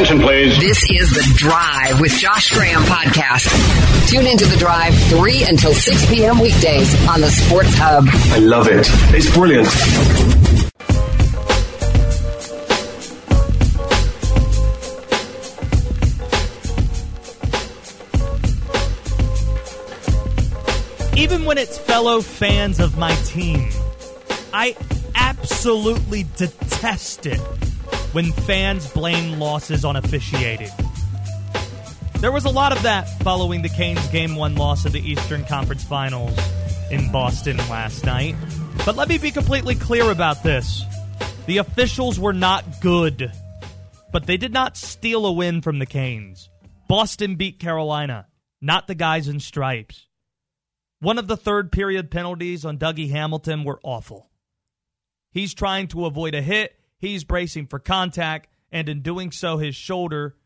attention, please. This is The Drive with Josh Graham podcast. Tune into The Drive 3 until 6 p.m. weekdays on the Sports Hub. I love it. It's brilliant. Even when it's fellow fans of my team, I absolutely detest it when fans blame losses on officiating. There was a lot of that following the Canes' Game 1 loss of the Eastern Conference Finals in Boston last night. But let me be completely clear about this. The officials were not good, but they did not steal a win from the Canes. Boston beat Carolina, not the guys in stripes. One of the third period penalties on Dougie Hamilton were awful. He's trying to avoid a hit, he's bracing for contact, and in doing so, his shoulder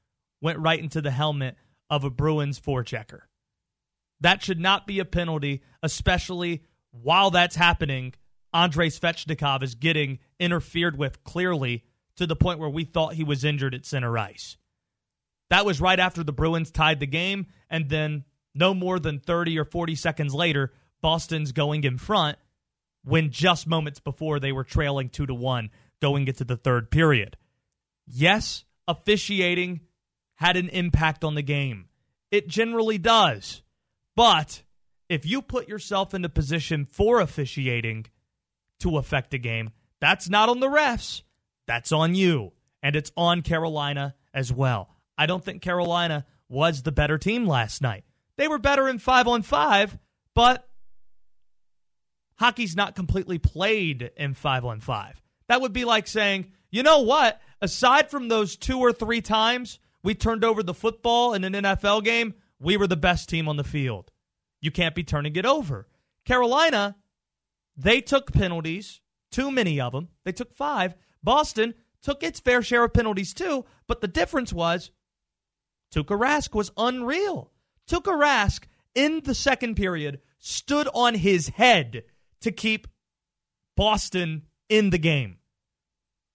went right into the helmet of a Bruins forechecker. That should not be a penalty, especially while that's happening. Andrei Svechnikov is getting interfered with clearly to the point where we thought he was injured at center ice. That was right after the Bruins tied the game, and then no more than 30 or 40 seconds later, Boston's going in front when just moments before they were trailing 2 to 1 going into the third period. Yes, officiating had an impact on the game. It generally does. But if you put yourself in a position for officiating to affect a game, that's not on the refs. That's on you. And it's on Carolina as well. I don't think Carolina was the better team last night. They were better in five on five, but hockey's not completely played in five on five. That would be like saying, you know what? Aside from those two or three times we turned over the football in an NFL game, we were the best team on the field. You can't be turning it over. Carolina, they took penalties, too many of them. They took five. Boston took its fair share of penalties too, but the difference was Tuukka Rask was unreal. Tuukka Rask in the second period stood on his head to keep Boston in the game.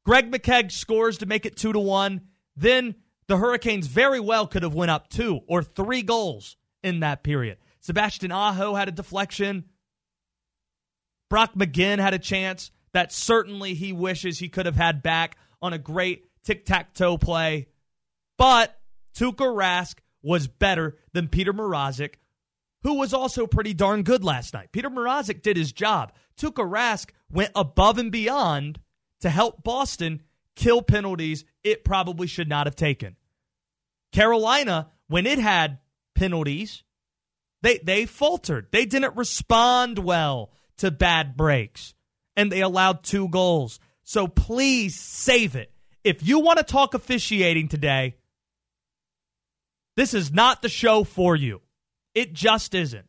Greg McKegg scores to make it 2 to 1. Then the Hurricanes very well could have went up 2 or 3 goals in that period. Sebastian Aho had a deflection. Brock McGinn had a chance that certainly he wishes he could have had back on a great tic-tac-toe play. But Tuukka Rask was better than Peter Mrazek, who was also pretty darn good last night. Peter Mrazek did his job. Tuukka Rask went above and beyond to help Boston kill penalties it probably should not have taken. Carolina, when it had penalties, they they faltered. They didn't respond well to bad breaks, and they allowed two goals. So please save it. If you want to talk officiating today, this is not the show for you. It just isn't.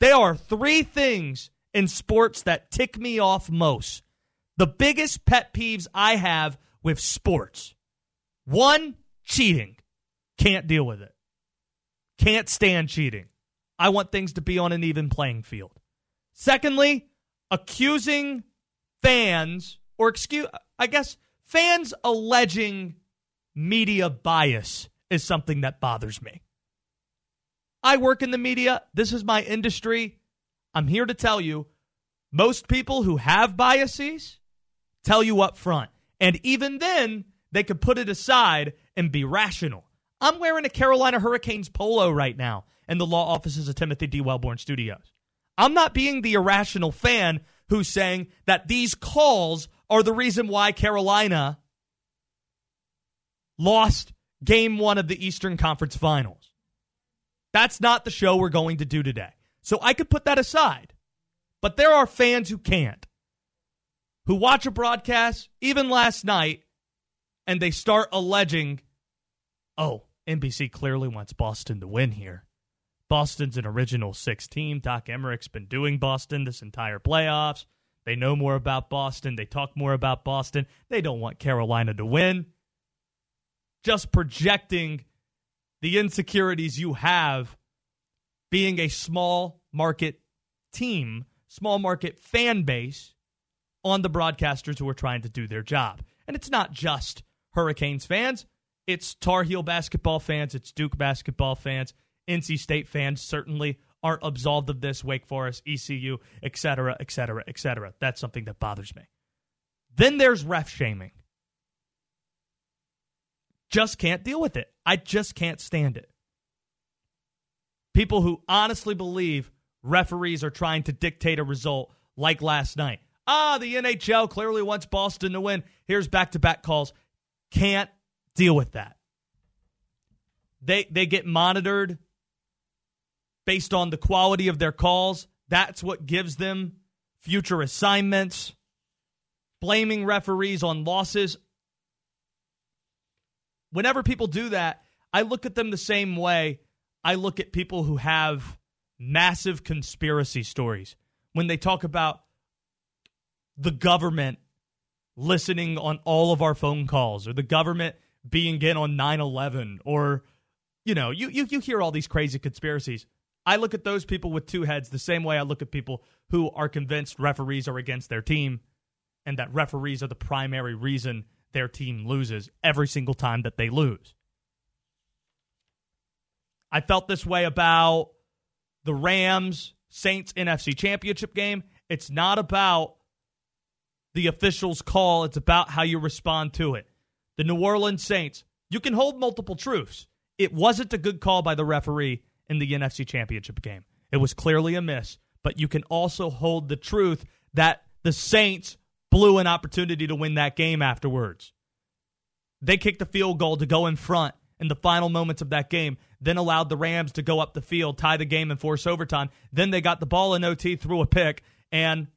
There are three things in sports that tick me off most. The biggest pet peeves I have with sports one, cheating. Can't deal with it. Can't stand cheating. I want things to be on an even playing field. Secondly, accusing fans, or excuse, I guess, fans alleging media bias is something that bothers me. I work in the media. This is my industry. I'm here to tell you most people who have biases tell you up front. And even then, they could put it aside and be rational. I'm wearing a Carolina Hurricanes polo right now in the law offices of Timothy D. Wellborn Studios. I'm not being the irrational fan who's saying that these calls are the reason why Carolina lost game one of the Eastern Conference Finals. That's not the show we're going to do today. So I could put that aside. But there are fans who can't, who watch a broadcast, even last night, and they start alleging, oh, NBC clearly wants Boston to win here. Boston's an original six team. Doc Emrick's been doing Boston this entire playoffs. They know more about Boston. They talk more about Boston. They don't want Carolina to win just projecting the insecurities you have being a small market team, small market fan base on the broadcasters who are trying to do their job. And it's not just Hurricanes fans, It's Tar Heel basketball fans, it's Duke basketball fans, NC State fans certainly aren't absolved of this, Wake Forest, ECU, et cetera, et cetera, et cetera. That's something that bothers me. Then there's ref shaming. Just can't deal with it. I just can't stand it. People who honestly believe referees are trying to dictate a result like last night. Ah, the NHL clearly wants Boston to win. Here's back to back calls. Can't deal with that. They they get monitored based on the quality of their calls. That's what gives them future assignments. Blaming referees on losses. Whenever people do that, I look at them the same way I look at people who have massive conspiracy stories. When they talk about the government listening on all of our phone calls or the government being in on 9-11 or you know you, you you hear all these crazy conspiracies i look at those people with two heads the same way i look at people who are convinced referees are against their team and that referees are the primary reason their team loses every single time that they lose i felt this way about the rams saints nfc championship game it's not about the official's call. It's about how you respond to it. The New Orleans Saints, you can hold multiple truths. It wasn't a good call by the referee in the NFC Championship game. It was clearly a miss, but you can also hold the truth that the Saints blew an opportunity to win that game afterwards. They kicked a field goal to go in front in the final moments of that game, then allowed the Rams to go up the field, tie the game, and force overtime. Then they got the ball in OT, threw a pick, and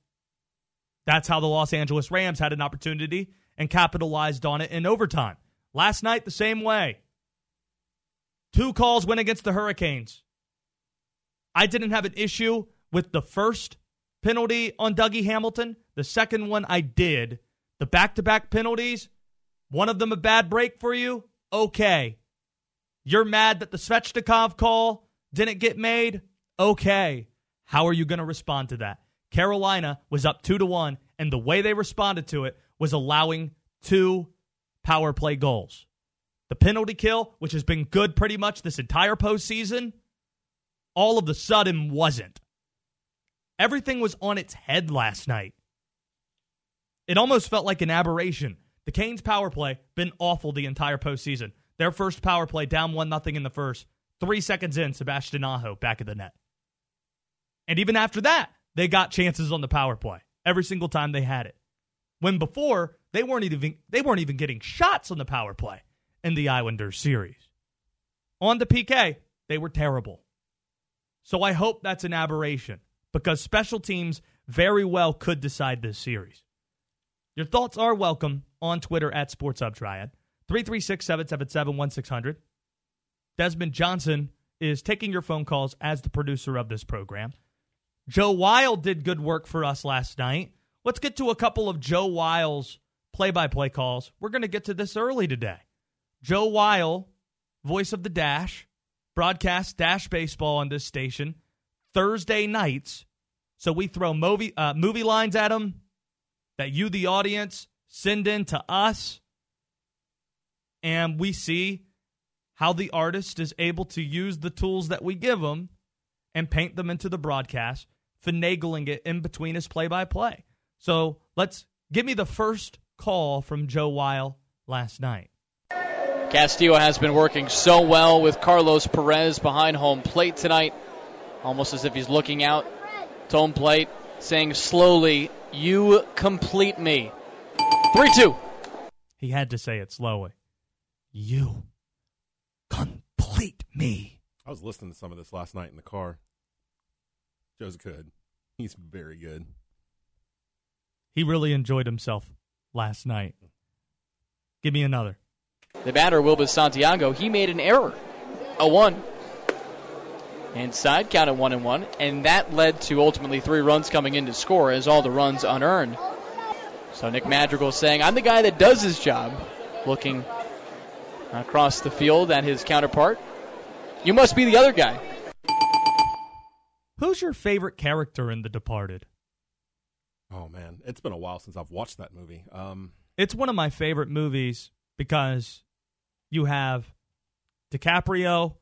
that's how the Los Angeles Rams had an opportunity and capitalized on it in overtime. Last night, the same way. Two calls went against the Hurricanes. I didn't have an issue with the first penalty on Dougie Hamilton. The second one, I did. The back to back penalties, one of them a bad break for you? Okay. You're mad that the Svechnikov call didn't get made? Okay. How are you going to respond to that? Carolina was up two to one, and the way they responded to it was allowing two power play goals. The penalty kill, which has been good pretty much this entire postseason, all of the sudden wasn't. Everything was on its head last night. It almost felt like an aberration. The Canes power play been awful the entire postseason. Their first power play down one nothing in the first. Three seconds in, Sebastian Aho back of the net. And even after that, they got chances on the power play every single time they had it. When before they weren't even they weren't even getting shots on the power play in the Islanders series. On the PK, they were terrible. So I hope that's an aberration because special teams very well could decide this series. Your thoughts are welcome on Twitter at SportsHubTriad. 336 777 1600. Desmond Johnson is taking your phone calls as the producer of this program. Joe Weil did good work for us last night. Let's get to a couple of Joe Weil's play by play calls. We're going to get to this early today. Joe Weil, voice of the Dash, broadcast Dash baseball on this station Thursday nights. So we throw movie, uh, movie lines at him that you, the audience, send in to us. And we see how the artist is able to use the tools that we give them and paint them into the broadcast finagling it in between his play by play. So let's give me the first call from Joe Weil last night. Castillo has been working so well with Carlos Perez behind home plate tonight, almost as if he's looking out to home plate, saying slowly, You complete me. 3 2. He had to say it slowly. You complete me. I was listening to some of this last night in the car. Joe's good. He's very good. He really enjoyed himself last night. Give me another. The batter, Wilbur Santiago, he made an error. A one. And Inside, counted one and one, and that led to ultimately three runs coming in to score as all the runs unearned. So Nick Madrigal saying, I'm the guy that does his job, looking across the field at his counterpart. You must be the other guy. Who's your favorite character in The Departed? Oh man, it's been a while since I've watched that movie. Um, it's one of my favorite movies because you have DiCaprio,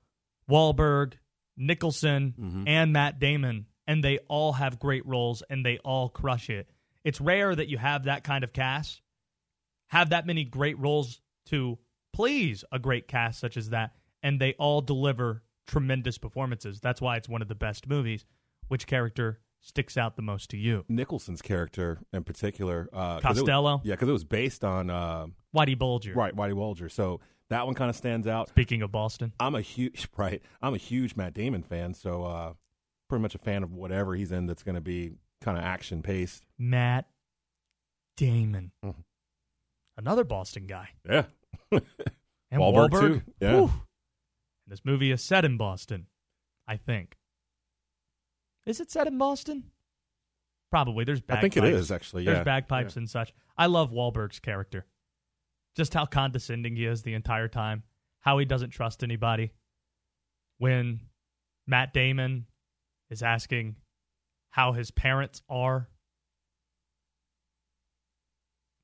Wahlberg, Nicholson, Mhm. and Matt Damon, and they all have great roles and they all crush it. It's rare that you have that kind of cast, have that many great roles to please a great cast such as that, and they all deliver tremendous performances. That's why it's one of the best movies. Which character sticks out the most to you? Nicholson's character in particular, uh, it was- Costello? yeah, because it was based on uh, Whitey Bulger. right Whitey Bulger, so that one kind of stands out. Speaking of Boston, I'm a huge right. I'm a huge Matt Damon fan, so uh, pretty much a fan of whatever he's in that's going to be kind of action paced. Matt Damon, Mhm. another Boston guy, Yeah, and Wahlberg, Wahlberg. too. Yeah. Whew. This movie is set in Boston, I think. Is it set in Boston? Probably. There's bagpipes. I think it is actually. Yeah. There's Yeah, bagpipes and such. I love Wahlberg's character. Just how condescending he is the entire time. How he doesn't trust anybody. When Matt Damon is asking how his parents are.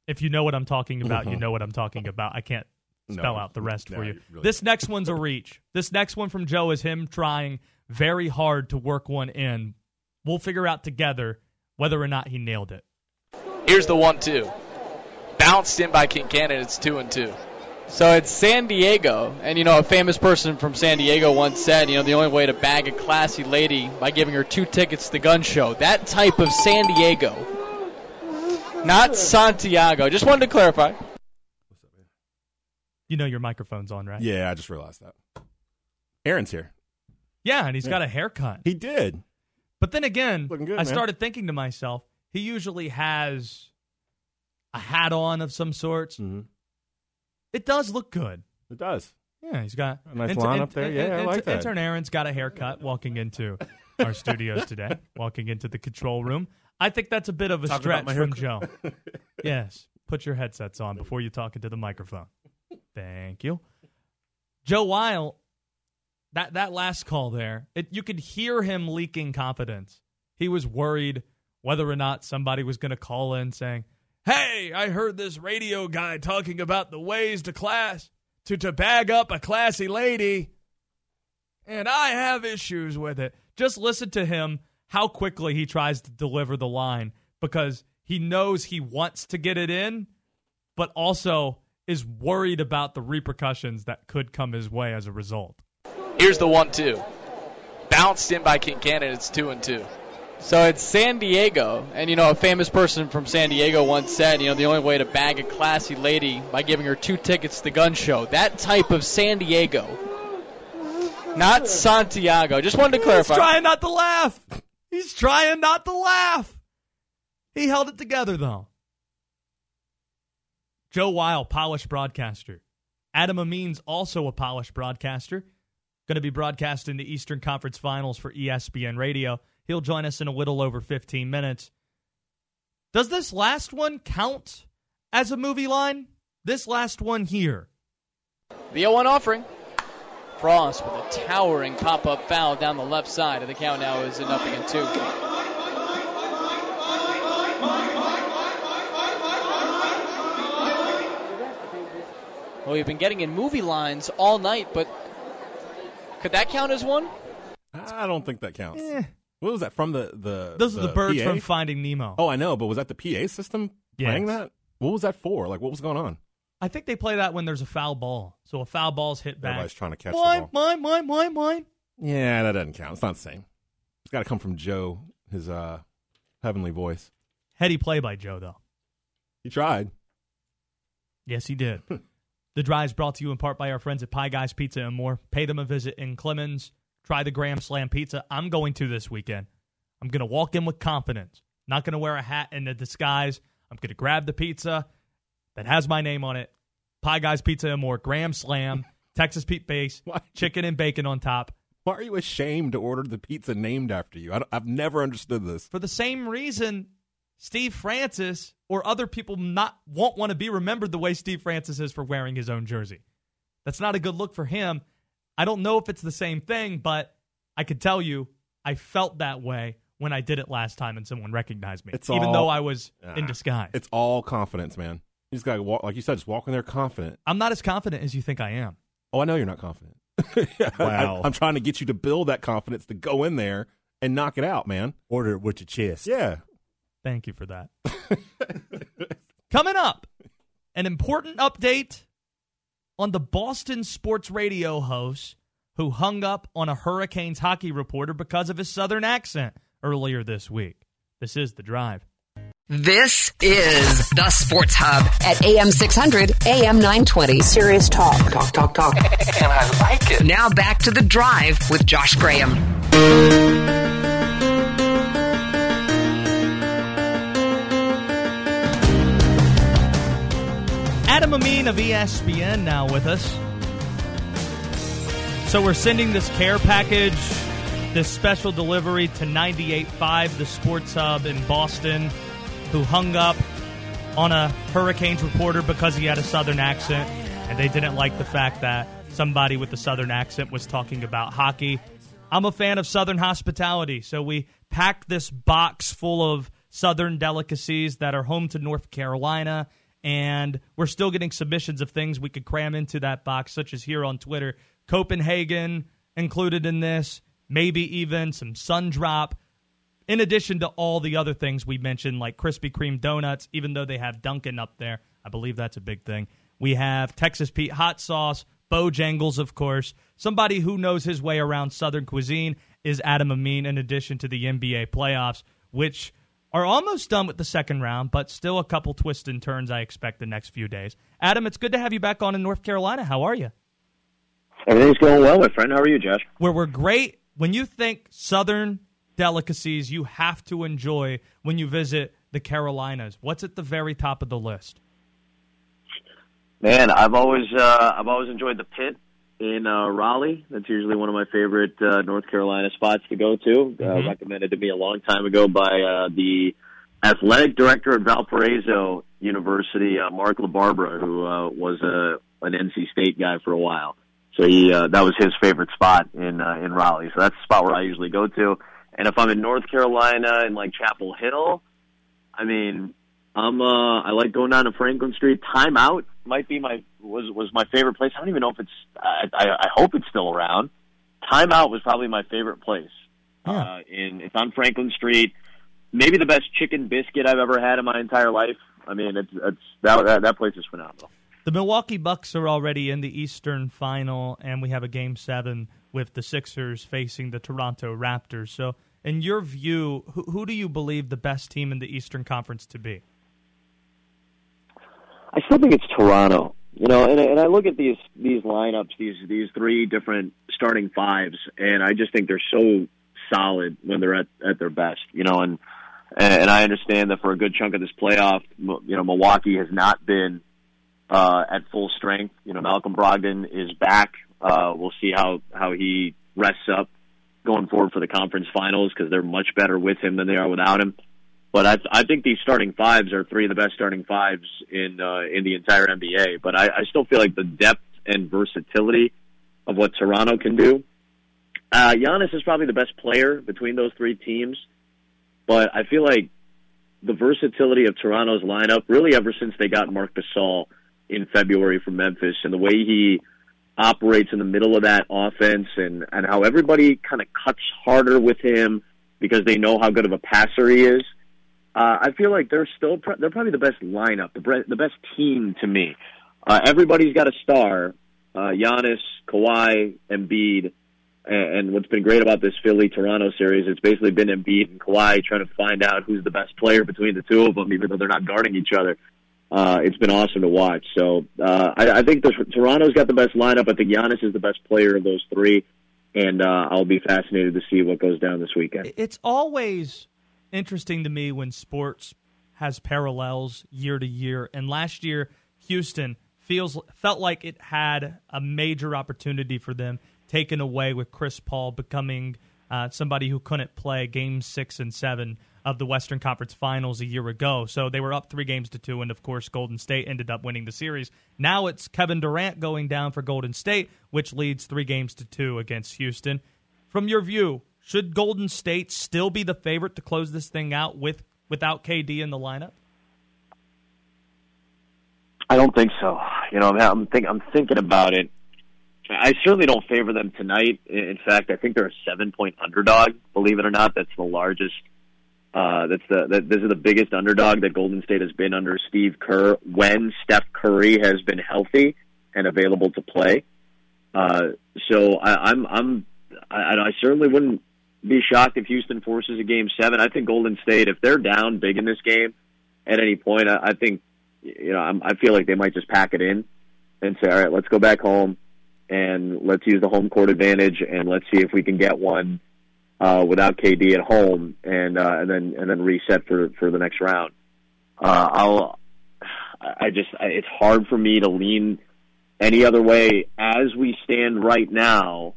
If you know what I'm talking about, you Mhm. know what I'm talking about. I can't No, spell out the rest no, for you. you really this can't. next one's a reach. This next one from Joe is him trying very hard to work one in. We'll figure out together whether or not he nailed it. Here's the one two. Bounced in by Kincannon, it's two and two. So it's San Diego, and you know a famous person from San Diego once said, you know, the only way to bag a classy lady by giving her two tickets to the gun show. That type of San Diego, not Santiago. Just wanted to clarify. You know your microphone's on, right? Yeah, I just realized that. Aaron's here. Yeah, and he's got a haircut. He did. But then again, good, I man. started thinking to myself, he usually has a hat on of some sorts. Mm-hmm. It does look good. It does. Yeah, he's got A nice line up there. Yeah, I like that. Intern Aaron's got a haircut walking into our studios today, walking into the control room. I think that's a bit of a Talking stretch from. Joe. yes, put your headsets on before you talk into the microphone. Thank you, Joe Weil. That that last call there, it, you could hear him leaking confidence. He was worried whether or not somebody was going to call in saying, "Hey, I heard this radio guy talking about the ways to class to to bag up a classy lady, and I have issues with it." Just listen to him how quickly he tries to deliver the line because he knows he wants to get it in, but also is worried about the repercussions that could come his way as a result. Here's the one two. Bounced in by Kincannon, it's two and two. So it's San Diego, and you know a famous person from San Diego once said, you know, the only way to bag a classy lady by giving her two tickets to the gun show. That type of San Diego, not Santiago. Just wanted to clarify. He's trying not to laugh. He's trying not to laugh. He held it together though. Joe Weil, polished broadcaster. Adam Amin's also a polished broadcaster. Going to be broadcasting the Eastern Conference Finals for ESPN Radio. He'll join us in a little over 15 minutes. Does this last one count as a movie line? This last one here. The 0 1 offering. Frost with a towering pop up foul down the left side, of the count now is a nothing and two. Well, we've been getting in movie lines all night, but could that count as one? I don't think that counts. Eh. What was that from the the? Those are the birds PA? from Finding Nemo. Oh, I know, but was that the PA system playing Yes. that? What was that for? Like, what was going on? I think they play that when there's a foul ball. So a foul ball's hit back. Everybody's trying to catch mine, the ball. mine, mine, mine, mine. Yeah, that doesn't count. It's not the same. It's got to come from Joe, his uh, heavenly voice. Heady play by Joe, though. He tried. Yes, he did. the drive is brought to you in part by our friends at Pie Guys Pizza and more. Pay them a visit in Clemmons. Try the Graham Slam Pizza. I'm going to this weekend. I'm going to walk in with confidence. Not going to wear a hat and a disguise. I'm going to grab the pizza that has my name on it. Pie Guys Pizza and more. Graham Slam, Texas Pete base, chicken and bacon on top. Why are you ashamed to order the pizza named after you? I I've never understood this. for the same reason Steve Francis or other people not won't want to be remembered the way Steve Francis is for wearing his own jersey. That's not a good look for him. I don't know if it's the same thing, but I could tell you I felt that way when I did it last time and someone recognized me, It's even all- though I was Ah, in disguise. It's all confidence, man. You just got to walk, like you said, just walk in there confident. I'm not as confident as you think I am. Oh, I know you're not confident. Wow. I, am trying to get you to build that confidence to go in there and knock it out, man. Order it with your chest. Yeah. Thank you for that. Coming up, an important update on the Boston sports radio host who hung up on a Hurricanes hockey reporter because of his southern accent earlier this week. This is The Drive. This is the Sports Hub at AM 600, AM 920. Serious talk. Talk, talk, talk. And I like it. Now back to the drive with Josh Graham. Of ESPN now with us. So we're sending this care package, this special delivery to 98.5, the sports hub in Boston, who hung up on a Hurricanes reporter because he had a southern accent, and they didn't like the fact that somebody with a southern accent was talking about hockey. I'm a fan of southern hospitality, so we packed this box full of southern delicacies that are home to North Carolina and we're still getting submissions of things we could cram into that box, such as here on Twitter. Copenhagen included in this, maybe even some sun drop, in addition to all the other things we mentioned, like Krispy Kreme donuts, even though they have Dunkin' up there. I believe that's a big thing. We have Texas Pete hot sauce, Bojangles, of course. Somebody who knows his way around Southern cuisine is Adam Amin, in addition to the NBA playoffs, which are almost done with the second round, but still a couple twists and turns I expect the next few days. Adam, it's good to have you back on in North Carolina. How are you? Everything's going well, my friend. How are you, Josh? Where we're great. When you think Southern delicacies you have to enjoy when you visit the Carolinas, what's at the very top of the list? Man, I've always uh, I've always enjoyed the pit in uh, Raleigh. That's usually one of my favorite uh, North Carolina spots to go to. Uh, Mhm. recommended to me a long time ago by uh, the athletic director at Valparaiso University, uh, Mark LaBarbera, who uh, was a an NC State guy for a while. So he uh, that was his favorite spot in uh, in Raleigh. So that's the spot where I usually go to. And if I'm in North Carolina in like Chapel Hill, I mean, I'm uh I like going down to Franklin Street. Time Out might be my was was my favorite place. I don't even know if it's I I, I hope it's still around. Time Out was probably my favorite place. Yeah. Uh in it's on Franklin Street. Maybe the best chicken biscuit I've ever had in my entire life. I mean, it's it's that that, that place is phenomenal. The Milwaukee Bucks are already in the Eastern Final, and we have a Game Seven with the Sixers facing the Toronto Raptors. So, in your view, who, who do you believe the best team in the Eastern Conference to be? I still think it's Toronto. You know, and, and I look at these these lineups, these these three different starting fives, and I just think they're so solid when they're at at their best. You know, and and I understand that for a good chunk of this playoff, you know, Milwaukee has not been uh, at full strength. You know, Malcolm Brogdon is back. Uh, we'll see how how he rests up going forward for the conference finals because they're much better with him than they are without him. But I, I think these starting fives are three of the best starting fives in uh, in the entire NBA. But I, I still feel like the depth and versatility of what Toronto can do. Uh, Giannis is probably the best player between those three teams, but I feel like the versatility of Toronto's lineup, really ever since they got Marc Gasol in February from Memphis, and the way he operates in the middle of that offense, and and how everybody kind of cuts harder with him because they know how good of a passer he is. Uh, I feel like they're still pr- they're probably the best lineup, the bre- the best team to me. Uh, everybody's got a star: uh, Giannis, Kawhi, Embiid. And, and what's been great about this Philly Toronto series, it's basically been Embiid and Kawhi trying to find out who's the best player between the two of them, even though they're not guarding each other. Uh, it's been awesome to watch. So uh, I, I think the, Toronto's got the best lineup. I think Giannis is the best player of those three, and uh, I'll be fascinated to see what goes down this weekend. It's always interesting to me when sports has parallels year to year. And last year, Houston feels felt like it had a major opportunity for them taken away with Chris Paul becoming uh, somebody who couldn't play Game Six and Seven of the Western Conference Finals a year ago. So they were up three games to two, and of course, Golden State ended up winning the series. Now it's Kevin Durant going down for Golden State, which leads three games to two against Houston. From your view, should Golden State still be the favorite to close this thing out with without KD in the lineup? I don't think so. You know, I'm think, I'm thinking about it. I certainly don't favor them tonight. In fact, I think they're a seven point underdog. Believe it or not, that's the largest. Uh, that's the that, this is the biggest underdog that Golden State has been under Steve Kerr when Steph Curry has been healthy and available to play. Uh, so I, I'm I'm I, I certainly wouldn't be shocked if Houston forces a game seven. I think Golden State, if they're down big in this game at any point, I, I think you know I'm, I feel like they might just pack it in and say, all right, let's go back home and let's use the home court advantage and let's see if we can get one uh, without KD at home and uh, and then and then reset for for the next round. Uh, I'll I just it's hard for me to lean any other way as we stand right now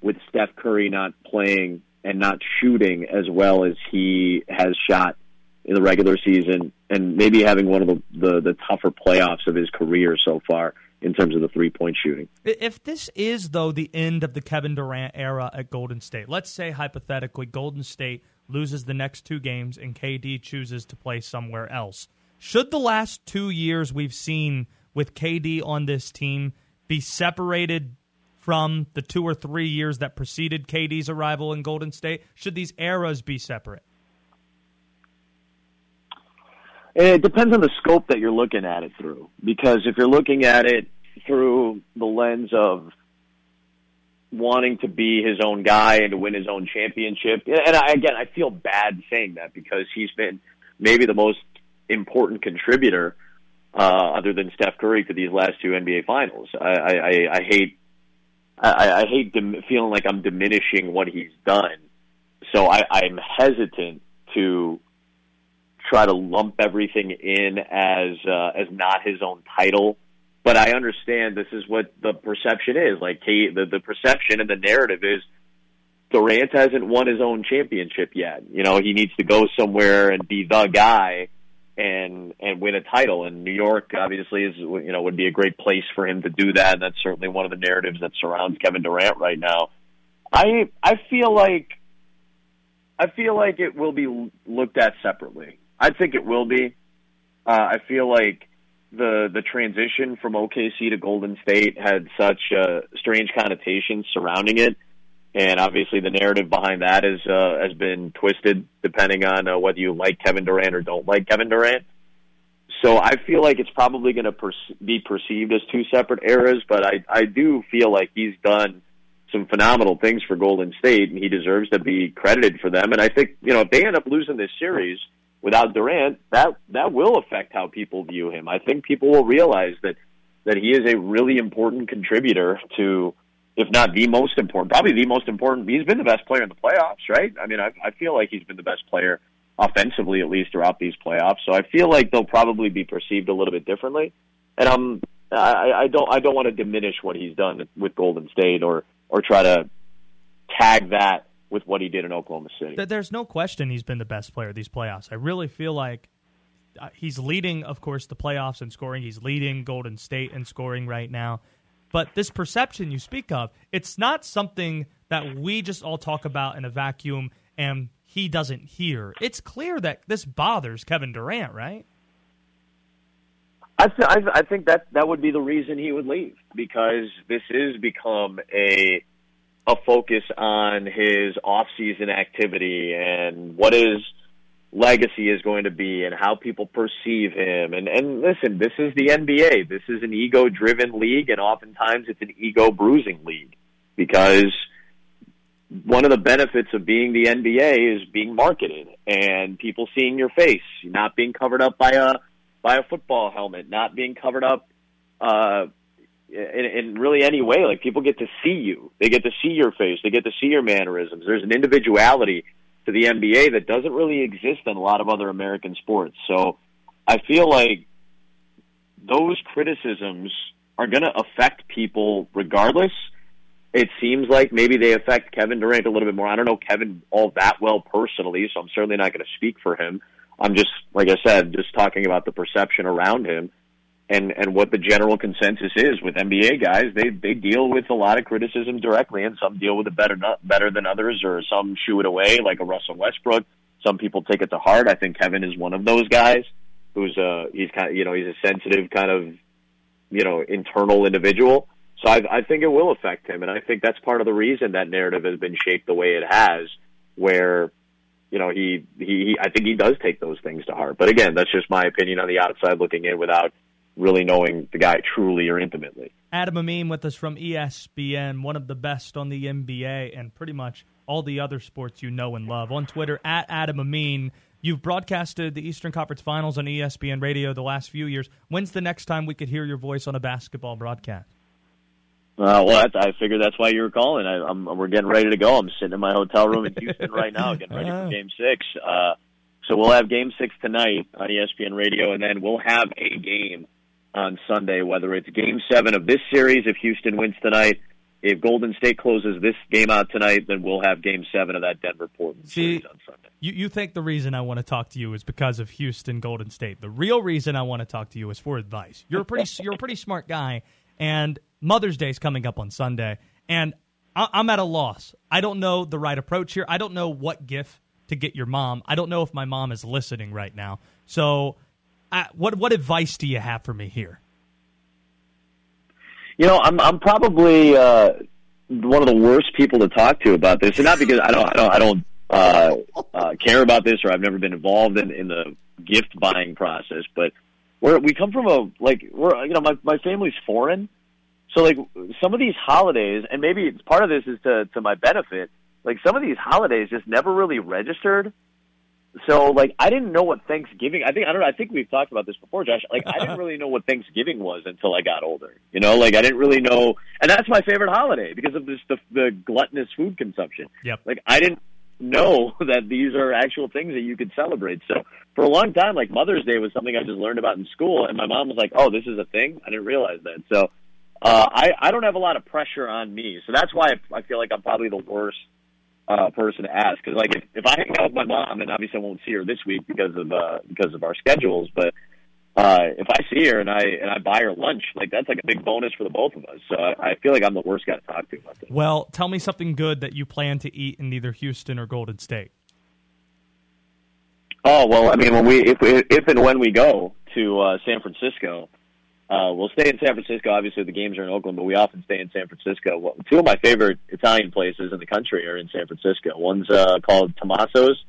with Steph Curry not playing and not shooting as well as he has shot in the regular season and maybe having one of the, the, the tougher playoffs of his career so far in terms of the three point shooting. If this is, though, the end of the Kevin Durant era at Golden State, let's say hypothetically Golden State loses the next two games and KD chooses to play somewhere else. Should the last two years we've seen with KD on this team be separated from the two or three years that preceded KD's arrival in Golden State? Should these eras be separate? It depends on the scope that you're looking at it through. Because if you're looking at it through the lens of wanting to be his own guy and to win his own championship, and I, again, I feel bad saying that because he's been maybe the most important contributor uh, other than Steph Curry to these last two NBA Finals. I, I, I hate I, I hate dim- feeling like I'm diminishing what he's done. So I, I'm hesitant to try to lump everything in as uh, as not his own title. But I understand this is what the perception is. Like the the perception and the narrative is Durant hasn't won his own championship yet. You know, he needs to go somewhere and be the guy and and win a title. And New York obviously is you know would be a great place for him to do that. And that's certainly one of the narratives that surrounds Kevin Durant right now. I I feel like I feel like it will be looked at separately. I think it will be. Uh, I feel like the the transition from OKC to Golden State had such uh, strange connotations surrounding it, and obviously the narrative behind that is uh, has been twisted depending on uh, whether you like Kevin Durant or don't like Kevin Durant. So I feel like it's probably going to per- be perceived as two separate eras, but I I do feel like he's done some phenomenal things for Golden State, and he deserves to be credited for them. And I think you know if they end up losing this series without Durant, that that will affect how people view him. I think people will realize that that he is a really important contributor to, if not the most important, probably the most important. He's been the best player in the playoffs, right? I mean, I, I feel like he's been the best player offensively, at least throughout these playoffs. So I feel like they'll probably be perceived a little bit differently. And I'm I, I don't I don't want to diminish what he's done with Golden State or or try to tag that with what he did in Oklahoma City. There's no question he's been the best player these playoffs. I really feel like uh, he's leading, of course, the playoffs in scoring. He's leading Golden State in scoring right now. But this perception you speak of, it's not something that we just all talk about in a vacuum and he doesn't hear. It's clear that this bothers Kevin Durant, right? I, th- I, th- I think that that would be the reason he would leave because this has become a a focus on his off-season activity and what his legacy is going to be and how people perceive him. And and listen, this is the NBA. This is an ego-driven league, and oftentimes it's an ego-bruising league because one of the benefits of being the NBA is being marketed and people seeing your face, not being covered up by a by a football helmet, not being covered up. Uh, in, in really any way. Like people get to see you, they get to see your face, they get to see your mannerisms. There's an individuality to the NBA that doesn't really exist in a lot of other American sports. So I feel like those criticisms are going to affect people regardless. It seems like maybe they affect Kevin Durant a little bit more. I don't know Kevin all that well personally, so I'm certainly not going to speak for him. I'm just, like I said, just talking about the perception around him and and what the general consensus is with NBA guys. They they deal with a lot of criticism directly, and some deal with it better better than others, or some shoo it away, like a Russell Westbrook. Some people take it to heart. I think Kevin is one of those guys. who's a he's kind of you know he's a sensitive kind of you know internal individual. So I, I think it will affect him, and I think that's part of the reason that narrative has been shaped the way it has, where you know he he I think he does take those things to heart. But again, that's just my opinion on the outside looking in without really knowing the guy truly or intimately. Adam Amin with us from ESPN, one of the best on the NBA and pretty much all the other sports you know and love. On Twitter, at Adam Amin. You've broadcasted the Eastern Conference Finals on ESPN Radio the last few years. When's the next time we could hear your voice on a basketball broadcast? Uh, well, I figured that's why you were calling. I, I'm, we're getting ready to go. I'm sitting in my hotel room in Houston right now, getting ready for Game Six. Uh, so we'll have Game Six tonight on ESPN Radio, and then we'll have a game on Sunday. Whether it's Game Seven of this series, if Houston wins tonight, if Golden State closes this game out tonight, then we'll have Game Seven of that Denver Portland See, series on Sunday. You, you think the reason I want to talk to you is because of Houston Golden State. The real reason I want to talk to you is for advice. You're a pretty you're a pretty smart guy, and Mother's Day is coming up on Sunday, and I, I'm at a loss. I don't know the right approach here. I don't know what gift to get your mom. I don't know if my mom is listening right now. So, What what advice do you have for me here? You know, I'm I'm probably uh, one of the worst people to talk to about this, and not because I don't I don't I don't uh, uh, care about this or I've never been involved in, in the gift buying process, but we're we come from a like we're you know my my family's foreign, so like some of these holidays, and maybe part of this is to to my benefit. Like some of these holidays just never really registered. So like I didn't know what Thanksgiving. I think I don't know. I think we've talked about this before, Josh. Like I didn't really know what Thanksgiving was until I got older. You know, like I didn't really know, and that's my favorite holiday because of this the, the gluttonous food consumption. Yep. Like I didn't know that these are actual things that you could celebrate. So for a long time, like Mother's Day was something I just learned about in school, and my mom was like, "Oh, this is a thing." I didn't realize that. So uh, I I don't have a lot of pressure on me, so that's why I, I feel like I'm probably the worst uh, person to ask. Because like if, if I hang out with my mom, and obviously I won't see her this week because of uh, because of our schedules, but uh, if I see her and I and I buy her lunch, like that's like a big bonus for the both of us. So I, I feel like I'm the worst guy to talk to about this. Well, tell me something good that you plan to eat in either Houston or Golden State. Oh well, I mean, when we if we, if and when we go to uh, San Francisco, uh, we'll stay in San Francisco. Obviously, the games are in Oakland, but we often stay in San Francisco. Well, two of my favorite Italian places in the country are in San Francisco. One's uh, called Tommaso's,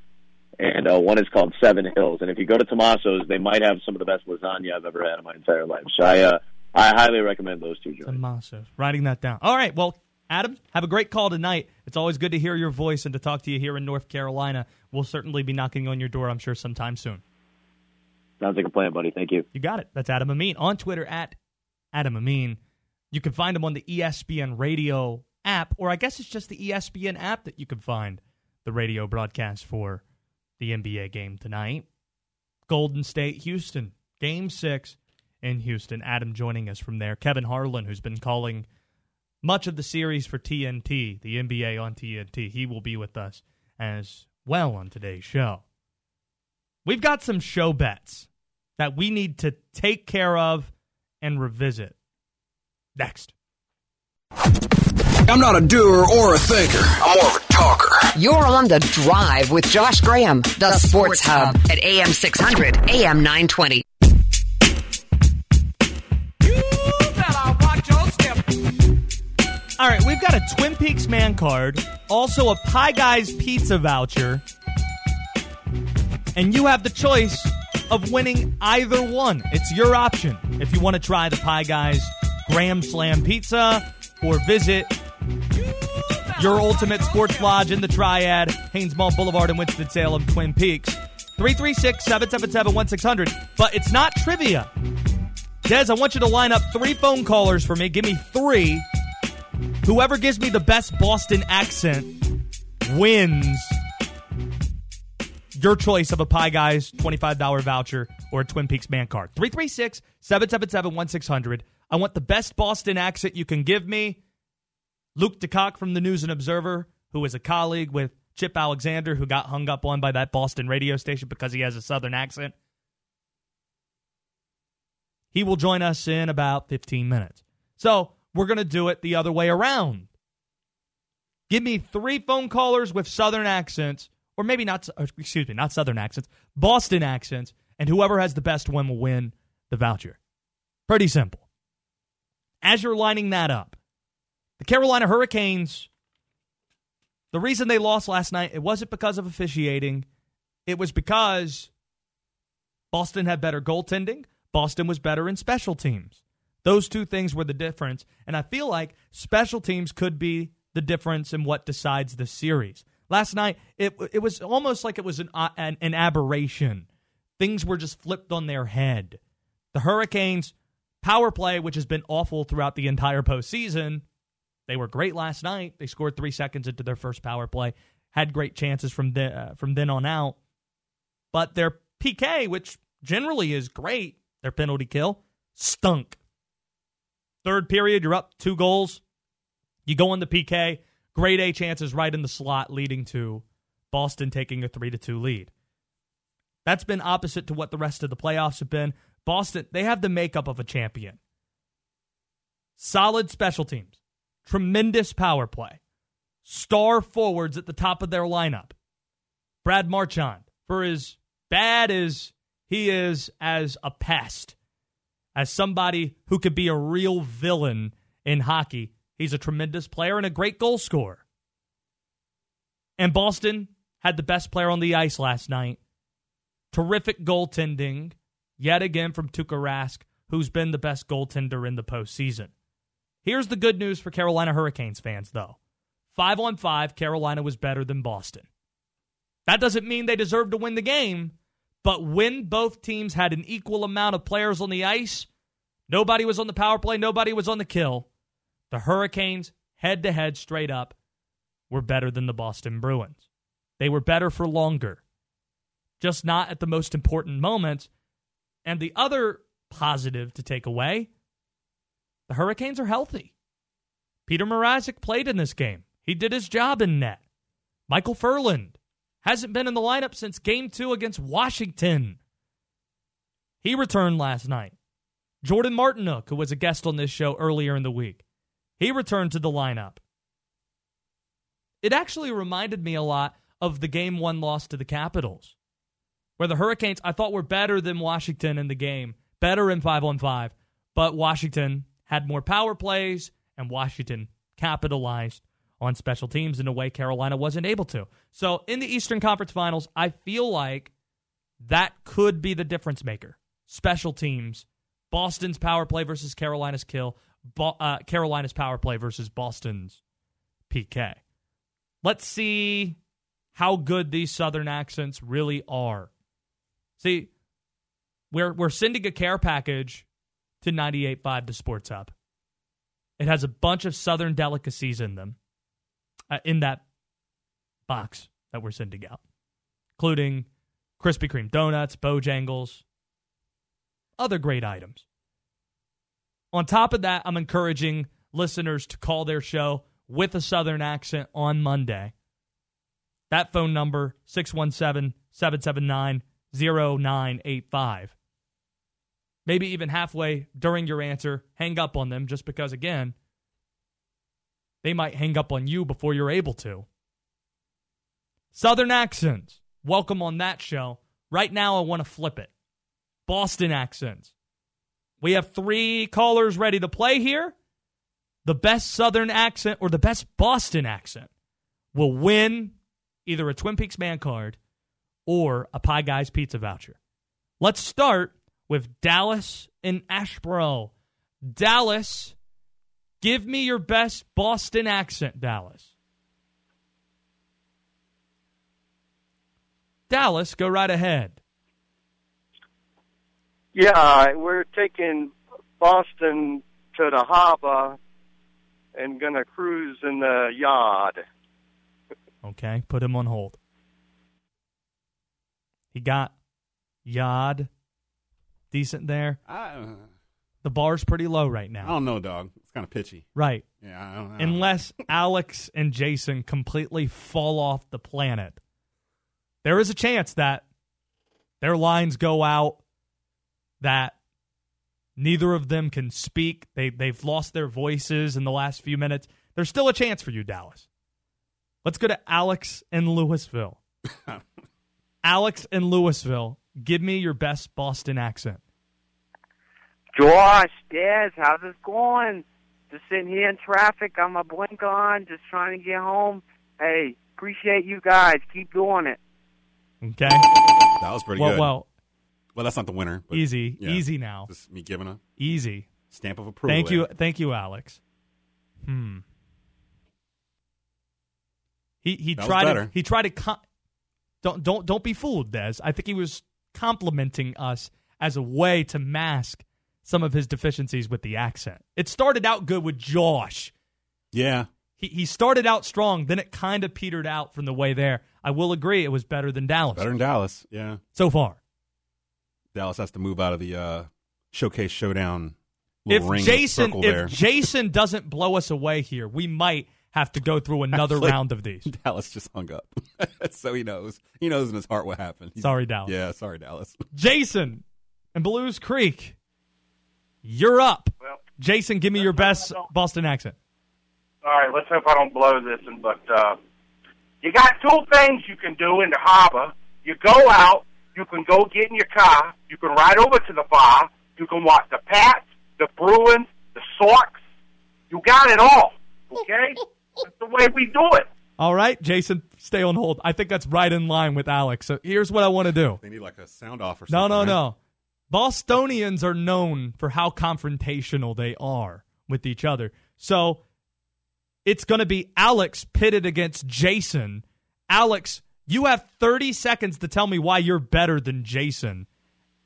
and uh, one is called Seven Hills. And if you go to Tommaso's, they might have some of the best lasagna I've ever had in my entire life. So I uh, I highly recommend those two joints. Tommaso. Writing that down. All right. Well, Adam, have a great call tonight. It's always good to hear your voice and to talk to you here in North Carolina. We'll certainly be knocking on your door, I'm sure, sometime soon. Sounds like a plan, buddy. Thank you. You got it. That's Adam Amin on Twitter at Adam Amin. You can find him on the ESPN radio app, or I guess it's just the ESPN app that you can find the radio broadcast for the NBA game tonight. Golden State, Houston, game six in Houston. Adam joining us from there. Kevin Harlan, who's been calling much of the series for TNT, the NBA on TNT, he will be with us as well on today's show. We've got some show bets that we need to take care of and revisit. Next. I'm not a doer or a thinker. I'm more of a talker. You're on the drive with Josh Graham, the, Sports Hub at AM 600, AM 920. All right, we've got a Twin Peaks man card, also a Pie Guys pizza voucher, and you have the choice of winning either one. It's your option. If you want to try the Pie Guys Graham Slam Pizza or visit your ultimate sports lodge in the Triad, Hanes Mall Boulevard in Winston-Salem, Twin Peaks. 336-777-1600. But it's not trivia. Des, I want you to line up three phone callers for me. Give me three. Whoever gives me the best Boston accent wins your choice of a Pie Guys $25 voucher or a Twin Peaks man card. 336 777 1600. I want the best Boston accent you can give me. Luke DeCock from the News and Observer, who is a colleague with Chip Alexander, who got hung up on by that Boston radio station because he has a southern accent. He will join us in about 15 minutes. So we're going to do it the other way around. Give me three phone callers with southern accents, or maybe not, or excuse me, not southern accents, Boston accents, and whoever has the best win will win the voucher. Pretty simple. As you're lining that up, the Carolina Hurricanes, the reason they lost last night, it wasn't because of officiating. It was because Boston had better goaltending. Boston was better in special teams. Those two things were the difference. And I feel like special teams could be the difference in what decides the series. Last night, it, it was almost like it was an, uh, an, an aberration. Things were just flipped on their head. The Hurricanes' power play, which has been awful throughout the entire postseason, they were great last night. They scored three seconds into their first power play, had great chances from, the, uh, from then on out. But their PK, which generally is great, their penalty kill, stunk. Third period, you're up two goals. You go on the PK, grade A chances right in the slot, leading to Boston taking a 3 to 2 lead. That's been opposite to what the rest of the playoffs have been. Boston, they have the makeup of a champion. Solid special teams, tremendous power play, star forwards at the top of their lineup. Brad Marchand, for as bad as he is as a pest, as somebody who could be a real villain in hockey, he's a tremendous player and a great goal scorer. And Boston had the best player on the ice last night. Terrific goaltending, yet again from Tuukka Rask, who's been the best goaltender in the postseason. Here's the good news for Carolina Hurricanes fans, though. Five on five, Carolina was better than Boston. That doesn't mean they deserve to win the game, but when both teams had an equal amount of players on the ice, nobody was on the power play, nobody was on the kill. The Hurricanes, head to head, straight up, were better than the Boston Bruins. They were better for longer, just not at the most important moments. And the other positive to take away the Hurricanes are healthy. Petr Mrazek played in this game. He did his job in net. Michael Ferland hasn't been in the lineup since game two against Washington. He returned last night. Jordan Martinook, who was a guest on this show earlier in the week, he returned to the lineup. It actually reminded me a lot of the game one loss to the Capitals, where the Hurricanes I thought were better than Washington in the game, better in five on five, but Washington had more power plays and Washington capitalized on special teams in a way Carolina wasn't able to. So in the Eastern Conference Finals, I feel like that could be the difference maker. Special teams, Boston's power play versus Carolina's kill, Bo- uh, Carolina's power play versus Boston's PK. Let's see how good these Southern accents really are. See, we're we're sending a care package to 98.5 the Sports Hub. It has a bunch of Southern delicacies in them uh, in that box that we're sending out, including Krispy Kreme donuts, Bojangles, other great items. On top of that, I'm encouraging listeners to call their show with a Southern accent on Monday. That phone number, 617 779 0985. Maybe even halfway during your answer, hang up on them just because, again, they might hang up on you before you're able to. Southern accents, welcome on that show. Right now, I want to flip it. Boston accents. We have three callers ready to play here. The best Southern accent or the best Boston accent will win either a Twin Peaks man card or a Pie Guys pizza voucher. Let's start with Dallas and Asheboro. Dallas, give me your best Boston accent, Dallas. Dallas, go right ahead. Yeah, we're taking Boston to the harbor and gonna cruise in the yard. Okay, put him on hold. He got yard decent there. I, uh, The bar's pretty low right now. I don't know, dog. It's kind of pitchy. Right. Yeah, I don't know. Unless Alex and Jason completely fall off the planet. There is a chance that their lines go out, that neither of them can speak. They, they've lost their voices in the last few minutes. There's still a chance for you, Dallas. Let's go to Alex in Louisville. Alex in Louisville, give me your best Boston accent. Josh, Des, how's it going? Just sitting here in traffic, got my blink on, just trying to get home. Hey, appreciate you guys. Keep doing it. Okay. That was pretty well, good. well, Well, that's not the winner. But easy, yeah. easy now. Just me giving a Easy. stamp of approval. Thank you, there. thank you, Alex. Hmm. He he That tried to he tried to com- don't don't don't be fooled, Des. I think he was complimenting us as a way to mask some of his deficiencies with the accent. It started out good with Josh. Yeah. He he started out strong, then it kind of petered out from the way there. I will agree, it was better than Dallas Better than Dallas. Yeah. so far. Dallas has to move out of the uh, showcase showdown. If ring Jason circle if there. Jason doesn't blow us away here, we might have to go through another Actually, round of these. Dallas just hung up, so he knows. He knows in his heart what happened. He's- Sorry, Dallas. Yeah, sorry, Dallas. Jason and Buies Creek, you're up. Well, Jason, give me your best Boston accent. all right, let's hope I don't blow this. one, But uh, you got two things you can do in the harbor. You go out, you can go get in your car, you can ride over to the bar, you can watch the Pats, the Bruins, the Sox. You got it all. Okay? That's the way we do it. All right, Jason, stay on hold. I think that's right in line with Alex. So here's what I want to do. They need like a sound off or No, something. no, right? no. Bostonians are known for how confrontational they are with each other. So it's going to be Alex pitted against Jason. Alex, you have 30 seconds to tell me why you're better than Jason.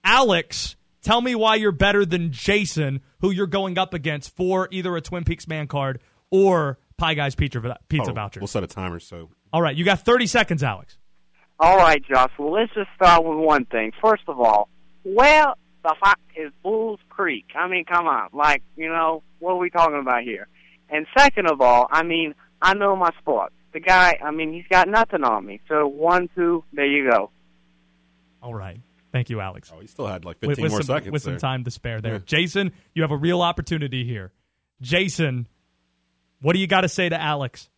Alex, tell me why you're better than Jason, who you're going up against for either a Twin Peaks man card or Pie Guy's pizza, pizza Oh, voucher. We'll set a timer. So All right, you got 30 seconds, Alex. All right, Josh. Well, let's just start with one thing. First of all, where the fuck is Buies Creek? I mean, come on. Like, you know, what are we talking about here? And second of all, I mean, I know my sport. The guy, I mean, he's got nothing on me. So one, two, there you go. All right. Thank you, Alex. oh, he still had like with, 15 with more some, seconds. with some time to spare there. Yeah. Jason, you have a real opportunity here. Jason, what do you got to say to Alex?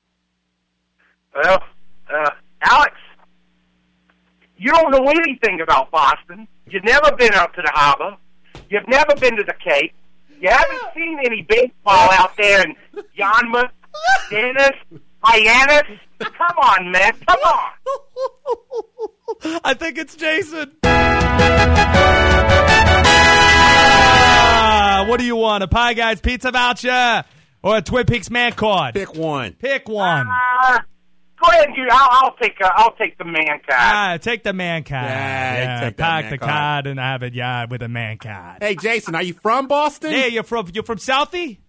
Well, uh, Alex, you don't know anything about Boston. You've never been up to the harbor. You've never been to the Cape. You haven't seen any baseball out there in Yarmouth, Dennis, Hyannis. Come on, man. Come on. I think it's Jason. Ah, what do you want? A Pie Guys pizza voucher or a Twin Peaks man card? Pick one. Pick one. Uh, go ahead, you. I'll, I'll take. Uh, I'll take the man card. Ah, take the man card. Yeah, take pack man the card. card and have it yard with a man card. Hey, Jason, are you from Boston? Yeah, you're from you're from Southie?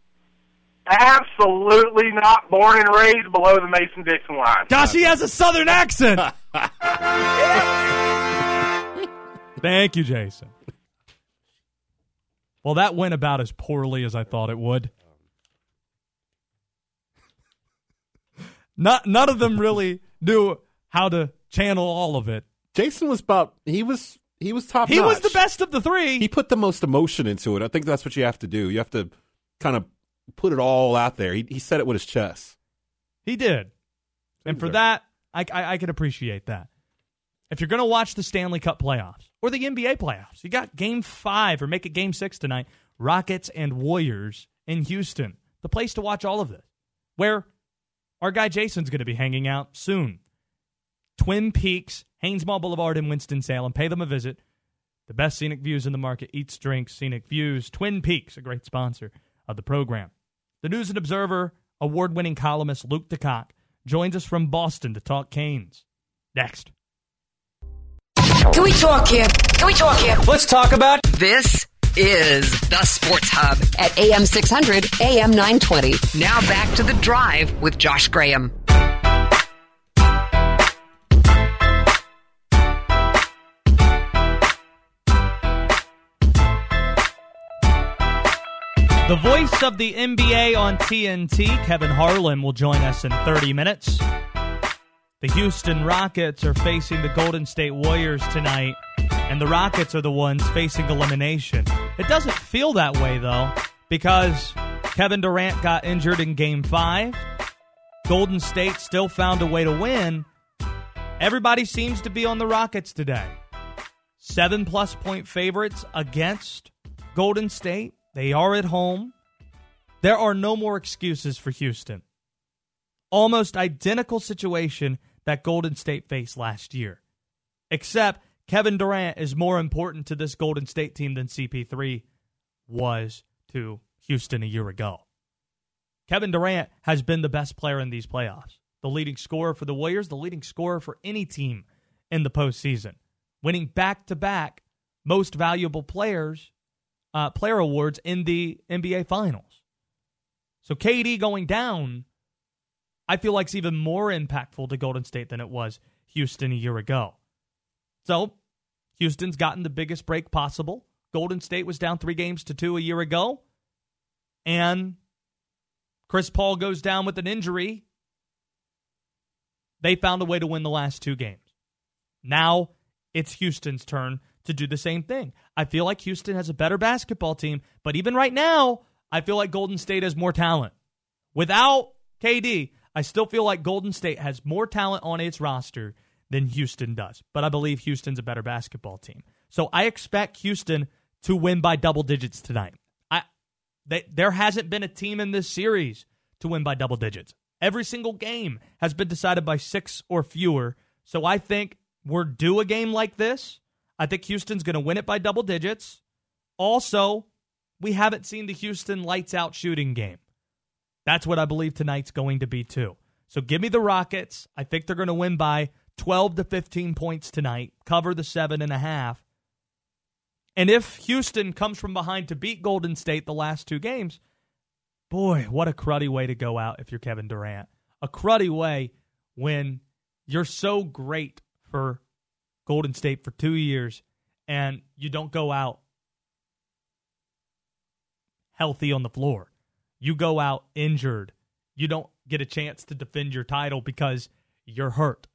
Absolutely not. Born and raised below the Mason-Dixon line. Gosh, he has a southern accent. Thank you, Jason. Well, that went about as poorly as I thought it would. Not, none of them really knew how to channel all of it. Jason was about. He was. He was top. He was the best of the three. He put the most emotion into it. I think that's what you have to do. You have to kind of put it all out there. He, he said it with his chest. He did. And for that, I, I, I can appreciate that. If you're going to watch the Stanley Cup playoffs or the NBA playoffs, you got game five or make it game six tonight Rockets and Warriors in Houston. The place to watch all of this, where our guy Jason's going to be hanging out soon. Twin Peaks, Hanes Mall Boulevard in Winston-Salem. Pay them a visit. The best scenic views in the market. Eats, drinks, scenic views. Twin Peaks, a great sponsor of the program. The News and Observer award winning columnist Luke DeCock joins us from Boston to talk Canes. Next. Can we talk here? Can we talk here? Let's talk about This is the Sports Hub at AM 600, AM 920. Now back to the drive with Josh Graham. The voice of the NBA on TNT, Kevin Harlan, will join us in 30 minutes. The Houston Rockets are facing the Golden State Warriors tonight, and the Rockets are the ones facing elimination. It doesn't feel that way, though, because Kevin Durant got injured in game five. Golden State still found a way to win. Everybody seems to be on the Rockets today. seven plus point favorites against Golden State. They are at home. There are no more excuses for Houston. Almost identical situation that Golden State faced last year. Except Kevin Durant is more important to this Golden State team than CP3 was to Houston a year ago. Kevin Durant has been the best player in these playoffs. The leading scorer for the Warriors, the leading scorer for any team in the postseason, winning back to back most valuable players uh, player awards in the NBA Finals. So KD going down, I feel like it's even more impactful to Golden State than it was Houston a year ago. So Houston's gotten the biggest break possible. Golden State was down three games to two a year ago. And Chris Paul goes down with an injury. They found a way to win the last two games. Now it's Houston's turn to do the same thing. I feel like Houston has a better basketball team, but even right now, I feel like Golden State has more talent. Without KD, I still feel like Golden State has more talent on its roster than Houston does, but I believe Houston's a better basketball team. So I expect Houston to win by double digits tonight. I they, there hasn't been a team in this series to win by double digits. Every single game has been decided by 6 or fewer. So I think we're due a game like this. I think Houston's going to win it by double digits. Also, we haven't seen the Houston lights out shooting game. That's what I believe tonight's going to be too. So give me the Rockets. I think they're going to win by 12 to 15 points tonight, cover the seven and a half. And if Houston comes from behind to beat Golden State the last two games, boy, what a cruddy way to go out if you're Kevin Durant. A cruddy way when you're so great for Golden State for two years and you don't go out healthy on the floor. You go out injured. You don't get a chance to defend your title because you're hurt.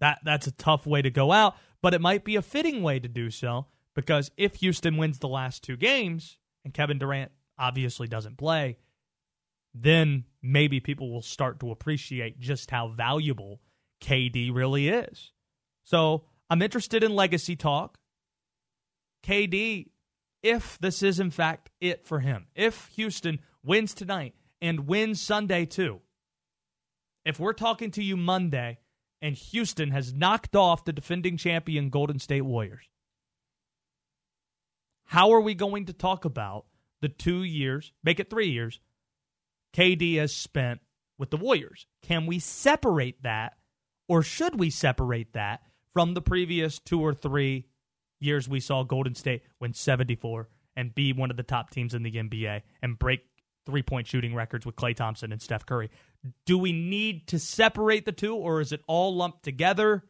That that's a tough way to go out, but it might be a fitting way to do so because if Houston wins the last two games and Kevin Durant obviously doesn't play, then maybe people will start to appreciate just how valuable KD really is. So, I'm interested in legacy talk. KD, if this is in fact it for him, if Houston wins tonight and wins Sunday too, if we're talking to you Monday and Houston has knocked off the defending champion Golden State Warriors. How are we going to talk about the two years, make it three years, KD has spent with the Warriors? Can we separate that, or should we separate that from the previous two or three years we saw Golden State win 74 and be one of the top teams in the NBA and break three point shooting records with Klay Thompson and Steph Curry. Do we need to separate the two or is it all lumped together?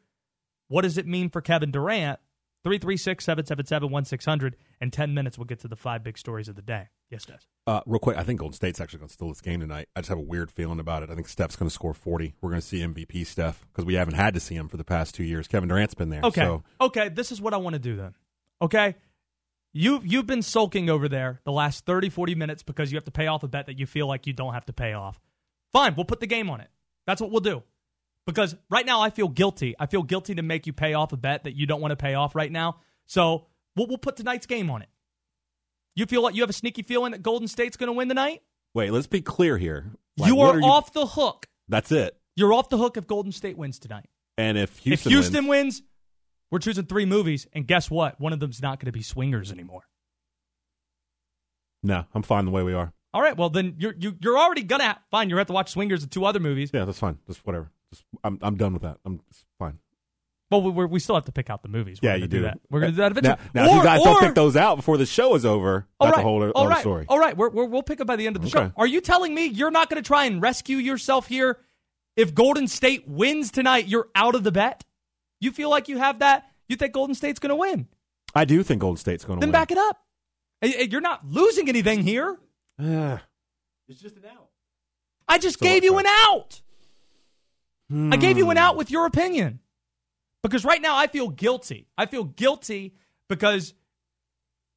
What does it mean for Kevin Durant? 336 777 1600. In 10 minutes, we'll get to the five big stories of the day. Yes, Des. Uh, real quick, I think Golden State's actually going to steal this game tonight. I just have a weird feeling about it. I think Steph's going to score 40. We're going to see MVP Steph because we haven't had to see him for the past two years. Kevin Durant's been there. Okay. So. Okay, this is what I want to do then. Okay? You've, you've been sulking over there the last 30, 40 minutes because you have to pay off a bet that you feel like you don't have to pay off. Fine, we'll put the game on it. That's what we'll do. Because right now I feel guilty. I feel guilty to make you pay off a bet that you don't want to pay off right now. So we'll, we'll put tonight's game on it. You feel like you have a sneaky feeling that Golden State's going to win tonight? Wait, let's be clear here. Like, you what are, you- off the hook. That's it. You're off the hook if Golden State wins tonight. And if Houston, if Houston wins, wins, we're choosing three movies, and guess what? One of them's not going to be swingers anymore. no, I'm fine the way we are. All right, well then you're you, you're already gonna have, fine. You're gonna have to watch swingers and two other movies. Yeah, that's fine. Just whatever. Just I'm I'm done with that. I'm it's fine. Well, we we're, we still have to pick out the movies. We're yeah, you do do that. We're gonna do that eventually. Now, now if you guys or- don't pick those out before the show is over, All that's right, a whole other all right, story. All right, we're, we're, we'll pick up by the end of the show. Are you telling me you're not going to try and rescue yourself here? If Golden State wins tonight, you're out of the bet. You feel like you have that? You think Golden State's going to win? I do think Golden State's going to win. Then back it up. Hey, hey, You're not losing anything here. It's just an out. I just So gave you an out. I gave you an Hmm. out with your opinion. Because right now I feel guilty. I feel guilty because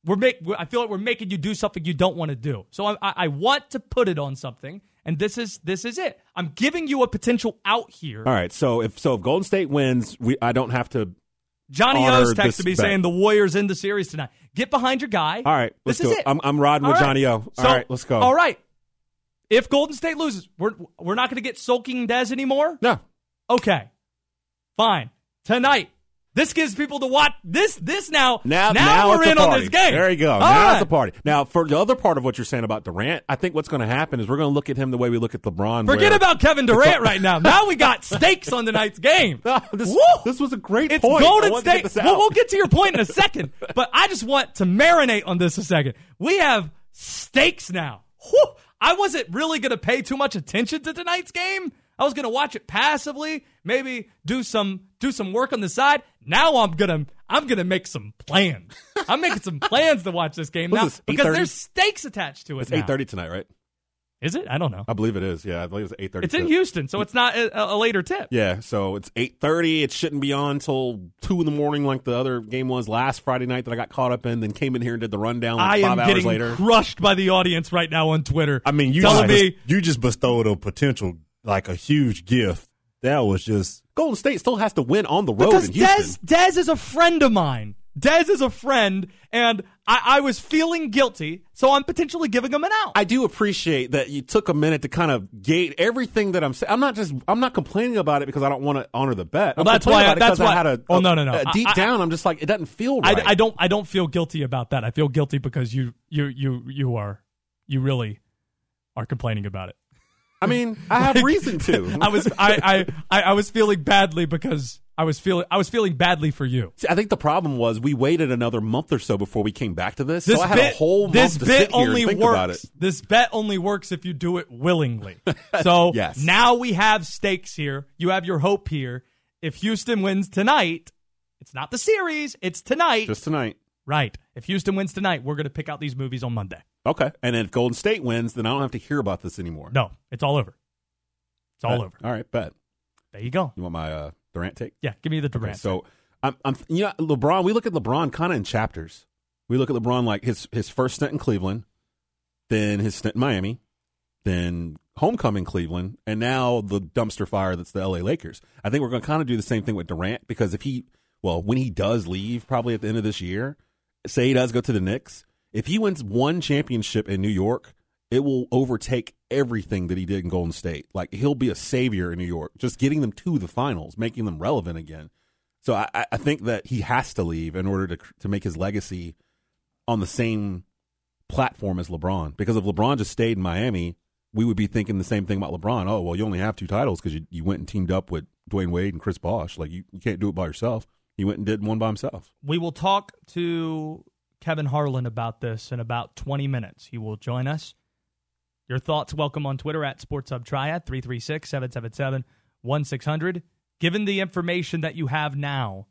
we're make. I feel like we're making you do something you don't want to do. So I, I, I want to put it on something, and this is this is it. I'm giving you a potential out here. All right, so if so if Golden State wins, we I don't have to Johnny O's texted me bet. saying the Warriors in the series tonight. Get behind your guy. All right, let's this go. Is it. I'm, I'm riding All with right. Johnny O. All So- right, let's go. All right. If Golden State loses, we're we're not going to get sulking Dez anymore. No. Okay. Fine. Tonight. This gives people to watch this. This now. Now, now, we're it's a in on this game. There you go. All now right. it's a party. Now, for the other part of what you're saying about Durant, I think what's going to happen is we're going to look at him the way we look at LeBron. Forget about Kevin Durant right now. Now we got stakes on tonight's game. this, this was a great It's point. Golden wanted to get State. Well, we'll get to your point in a second, but I just want to marinate on this a second. We have stakes now. Whew. I wasn't really going to pay too much attention to tonight's game. I was going to watch it passively, maybe do some do some work on the side. Now I'm gonna I'm gonna make some plans. I'm making some plans to watch this game now this, because there's stakes attached to it. It's eight thirty tonight, right? Is it? I don't know. I believe it is. Yeah, I believe it's eight thirty. It's in Houston, so it's not a, a later tip. Yeah, so it's eight thirty. It shouldn't be on till two in the morning, like the other game was last Friday night that I got caught up in. Then came in here and did the rundown like I five am hours getting later. crushed by the audience right now on Twitter. I mean, you telling just, me you just bestowed a potential like a huge gift. That was just Golden State still has to win on the road because in Houston. Dez Dez is a friend of mine. Dez is a friend, and I, I was feeling guilty, so I'm potentially giving him an out. I do appreciate that you took a minute to kind of gate everything that I'm saying. I'm not just I'm not complaining about it because I don't want to honor the bet. Well, that's why- it that's 'cause I had a, Oh, no, no, no. a deep I- I- down. I'm just like it doesn't feel I, right. I don't I don't feel guilty about that. I feel guilty because you you you you are you really are complaining about it. I mean, I have Like, reason to. I was I, I, I, I was feeling badly because I was feeling I was feeling badly for you. See, I think the problem was we waited another month or so before we came back to this. This so I had bit, a whole this to bit only works. This bet only works if you do it willingly. So Yes. now we have stakes here. You have your hope here. If Houston wins tonight, it's not the series. It's tonight. Just tonight. right. If Houston wins tonight, we're going to pick out these movies on Monday. Okay. And then if Golden State wins, then I don't have to hear about this anymore. No, it's all over. It's all over. All right, bet. There you go. You want my uh, Durant take? Yeah, give me the Durant. Okay, so I'm, I'm, you know, LeBron. We look at LeBron kind of in chapters. We look at LeBron like his his first stint in Cleveland, then his stint in Miami, then homecoming Cleveland, and now the dumpster fire that's the LA Lakers. I think we're going to kind of do the same thing with Durant because if he, well, when he does leave, probably at the end of this year, say he does go to the Knicks, if he wins one championship in New York, it will overtake everything that he did in Golden State. Like he'll be a savior in New York, just getting them to the finals, making them relevant again. So I, I- think that he has to leave in order to to make his legacy on the same platform as LeBron. Because if LeBron just stayed in Miami, we would be thinking the same thing about LeBron. Oh well, you only have two titles because you, you went and teamed up with Dwyane Wade and Chris Bosh. Like you, you can't do it by yourself. He went and did one by himself. We will talk to Kevin Harlan about this in about 20 minutes. He will join us. Your thoughts welcome on Twitter at SportsHubTriad 336 777 1600. Given the information that you have now,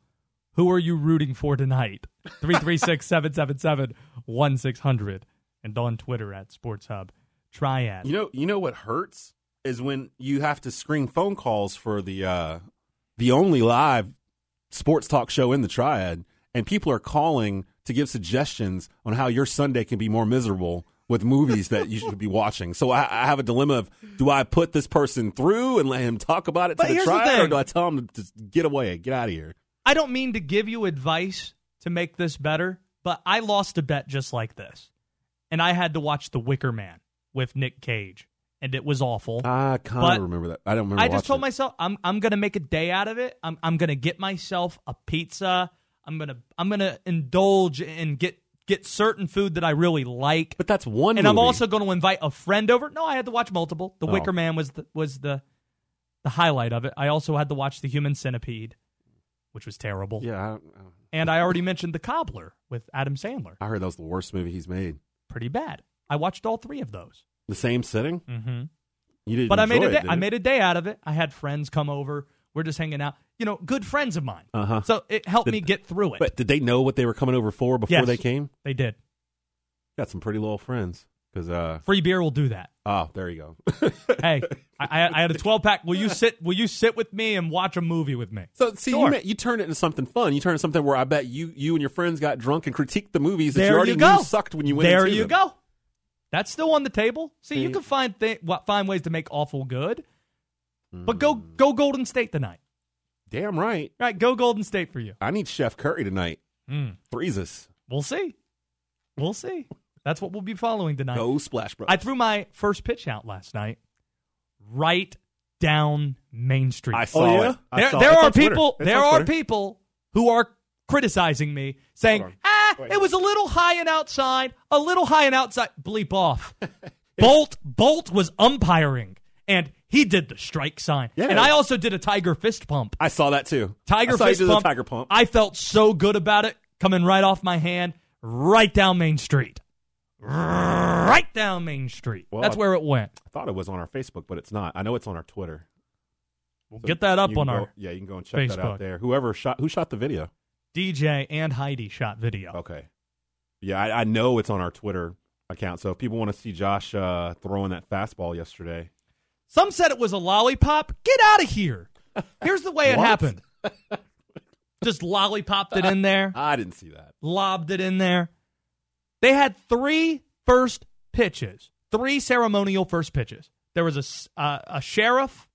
who are you rooting for tonight? 336 777 1600. And on Twitter at Sports Hub Triad. You know, you know what hurts is when you have to screen phone calls for the uh, the only live sports talk show in the Triad, and people are calling to give suggestions on how your Sunday can be more miserable with movies that you should be watching. So I, I have a dilemma of do I put this person through and let him talk about it But to the here's the or do I tell him to get away, get out of here? I don't mean to give you advice to make this better, but I lost a bet just like this. And I had to watch The Wicker Man with Nick Cage, and it was awful. I kind of remember that. I don't remember. I just told it. myself I'm I'm gonna make a day out of it. I'm I'm gonna get myself a pizza. I'm gonna I'm gonna indulge and get get certain food that I really like. But that's one. and I'm also going to invite a friend over. No, I had to watch multiple. The Oh. Wicker Man was the was the the highlight of it. I also had to watch The Human Centipede, which was terrible. yeah. I, don't- And I already mentioned The Cobbler with Adam Sandler. I heard that was the worst movie he's made. Pretty bad. I watched all three of those. The same sitting. Mm-hmm. You didn't. But I made a day, it, I made a day out of it. I had friends come over. We're just hanging out. You know, good friends of mine. Uh-huh. So it helped Did- me get through it. But did they know what they were coming over for before Yes. they came? they did. Got some pretty loyal friends. Because uh, Free beer will do that. oh, there you go. hey, I, I, I had a 12 pack. Will you sit? Will you sit with me and watch a movie with me? so see, Sure. you you turned it into something fun. You turn it into something where I bet you you and your friends got drunk and critiqued the movies that There you already you knew sucked when you went. There you them. go. That's still on the table. See, you can find th- find ways to make awful good. But go go Golden State tonight. Damn right. All right, go Golden State for you. I need Chef Curry tonight. Mm. Threes us. We'll see. We'll see. That's what we'll be following tonight. Go Splash Bros. I threw my first pitch out last night, right down Main Street. I saw Oh, yeah? it. I there saw there It's are people. There are people who are criticizing me, saying, "Ah, Wait. it was a little high and outside, a little high and outside." Bleep off. Bolt Bolt was umpiring, and he did the strike sign, Yeah. and I also did a tiger fist pump. I saw that too. Tiger I saw you fist pump. tiger pump. I felt so good about it coming right off my hand, right down Main Street. Right down Main Street. Well, That's I- where it went. I thought it was on our Facebook, but it's not. I know it's on our Twitter. We'll So get that up on can our yeah. You can go and check that out there. Whoever shot who shot the video. DJ and Heidi shot video. Okay. Yeah, I, I know it's on our Twitter account. So if people want to see Josh uh, throwing that fastball yesterday, Some said it was a lollipop. Get out of here. Here's the way it happened. Just lollipopped it in there, I didn't see that. lobbed it in there. They had three first pitches, three ceremonial first pitches. There was a, s- uh, a sheriff,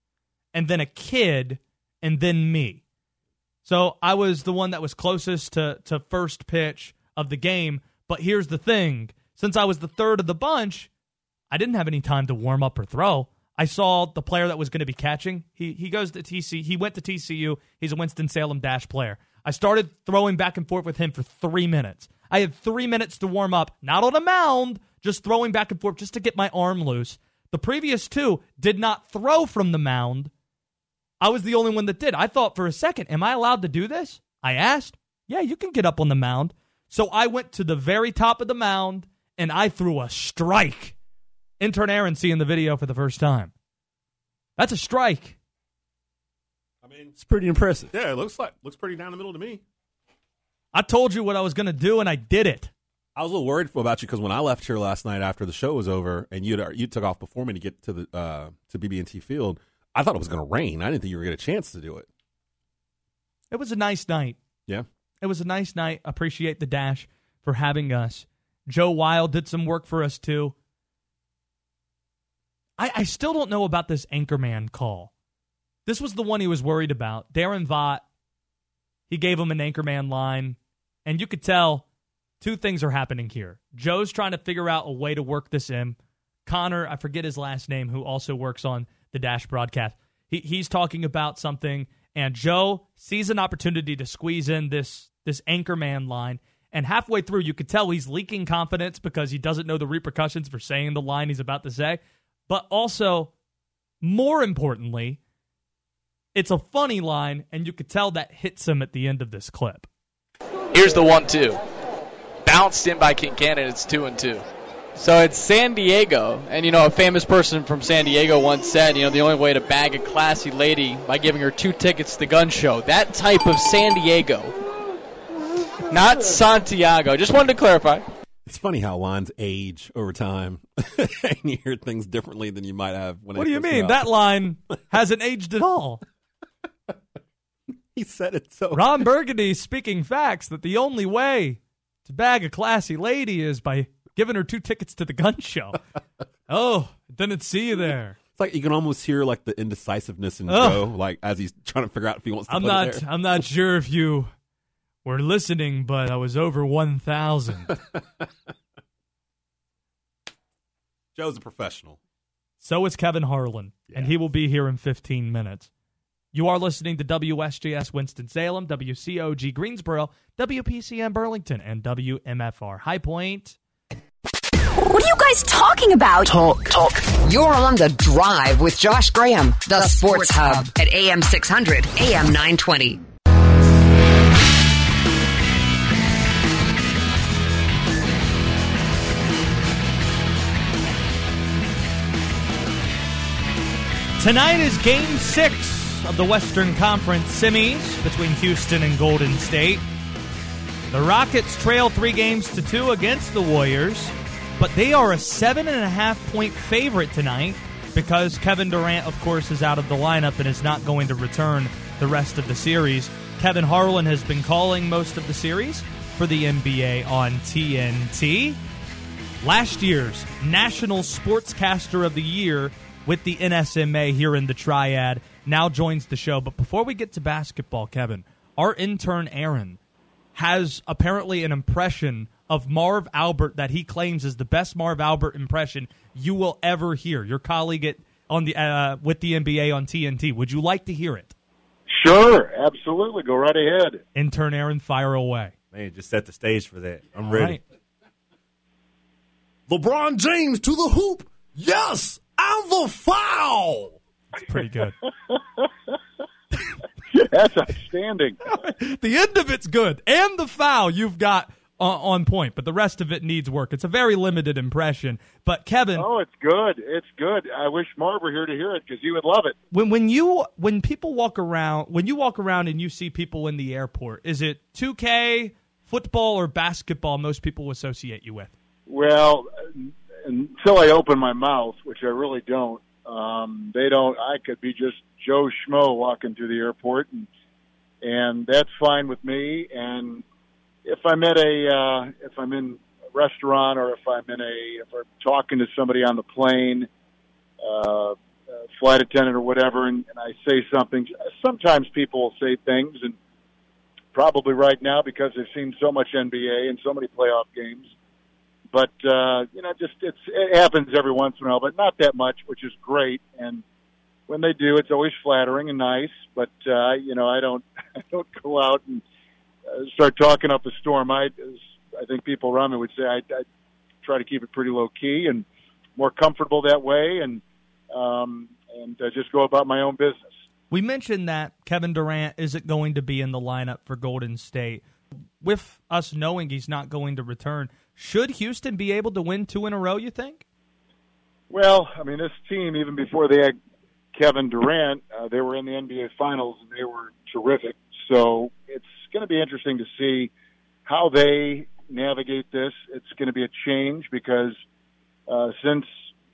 and then a kid, and then me. So I was the one that was closest to, to first pitch of the game. But here's the thing since I was the third of the bunch, I didn't have any time to warm up or throw. I saw the player that was going to be catching. He he goes to TC. He went to TCU. He's a Winston Salem Dash player. I started throwing back and forth with him for three minutes. I had three minutes to warm up, not on a mound, just throwing back and forth just to get my arm loose. The previous two did not throw from the mound. I was the only one that did. I thought for a second, am I allowed to do this? I asked. Yeah, you can get up on the mound. So I went to the very top of the mound and I threw a strike. Intern Aaron seeing the video for the first time. That's a strike. I mean, It's pretty impressive. yeah, it looks like looks pretty down the middle to me. I told you what I was going to do and I did it. I was a little worried about you because when I left here last night after the show was over and you you took off before me to get to the uh, to BB&T Field, I thought it was going to rain. I didn't think you were going to get a chance to do it. It was a nice night. Yeah, It was a nice night. Appreciate the Dash for having us. Joe Weil did some work for us too. I, I still don't know about this Anchorman call. This was the one he was worried about. Darren Vaught, he gave him an Anchorman line, and you could tell two things are happening here. Joe's trying to figure out a way to work this in. Connor, I forget his last name, who also works on the Dash broadcast, he, he's talking about something, and Joe sees an opportunity to squeeze in this this Anchorman line. And halfway through, you could tell he's leaking confidence because he doesn't know the repercussions for saying the line he's about to say. But also, more importantly, it's a funny line, and you could tell that hits him at the end of this clip. Here's the one two. Bounced in by Kincannon, it's two and two. So it's San Diego, and you know a famous person from San Diego once said, you know, the only way to bag a classy lady by giving her two tickets to the gun show. That type of San Diego, not Santiago. Just wanted to clarify. It's funny how lines age over time, and you hear things differently than you might have when. What do you mean? That line hasn't aged at all. he said it so. Ron Burgundy speaking facts that the only way to bag a classy lady is by giving her two tickets to the gun show. oh, didn't see you there. It's like you can almost hear like the indecisiveness in. Joe, like as he's trying to figure out if he wants to. I'm not. I'm not sure if you were listening, but I was over one thousand. Joe's a professional. so is Kevin Harlan, and he will be here in 15 minutes. You are listening to WSJS Winston Salem, WCOG Greensboro, WPCM Burlington, and WMFR High Point. What are you guys talking about? Talk, talk. You're on the drive with Josh Graham, the, Sports Hub at AM 600, AM 920. Tonight is game six of the Western Conference semis between Houston and Golden State. The Rockets trail three games to two against the Warriors, but they are a seven and a half point favorite tonight because Kevin Durant, of course, is out of the lineup and is not going to return the rest of the series. Kevin Harlan has been calling most of the series for the NBA on TNT. Last year's National Sportscaster of the Year with the NSMA here in the Triad, now joins the show. But before we get to basketball, Kevin, our intern Aaron has apparently an impression of Marv Albert that he claims is the best Marv Albert impression you will ever hear. Your colleague at on the uh, with the NBA on TNT. Would you like to hear it? Sure, absolutely. Go right ahead. Intern Aaron, fire away. Man, just set the stage for that. I'm ready. right. LeBron James to the hoop. Yes, and the foul. It's pretty good. That's outstanding. the end of it's good, and the foul you've got uh, on point, but the rest of it needs work. It's a very limited impression. But Kevin, Oh, it's good. It's good. I wish Marv were here to hear it because he would love it. when when you when people walk around when you walk around and you see people in the airport, is it 2K, football, or basketball? Most people associate you with. Well, until I open my mouth, which I really don't, um, they don't. I could be just Joe Schmo walking through the airport, and and that's fine with me. And if I'm at a, uh, if I'm in a restaurant, or if I'm in a, if I'm talking to somebody on the plane, uh, flight attendant or whatever, and, and I say something, sometimes people will say things, and probably right now because they've seen so much NBA and so many playoff games but uh, you know, just it's it happens every once in a while, but not that much, which is great. And when they do, it's always flattering and nice. But uh, you know, I don't I don't go out and uh, start talking up a storm. I I think people around me would say I, I try to keep it pretty low key and more comfortable that way, and um, and uh, just go about my own business. We mentioned that Kevin Durant isn't going to be in the lineup for Golden State. With us knowing he's not going to return, should Houston be able to win two in a row? You think? Well, I mean, this team, even before they had Kevin Durant, uh, they were in the NBA Finals and they were terrific. So it's going to be interesting to see how they navigate this. It's going to be a change because uh, since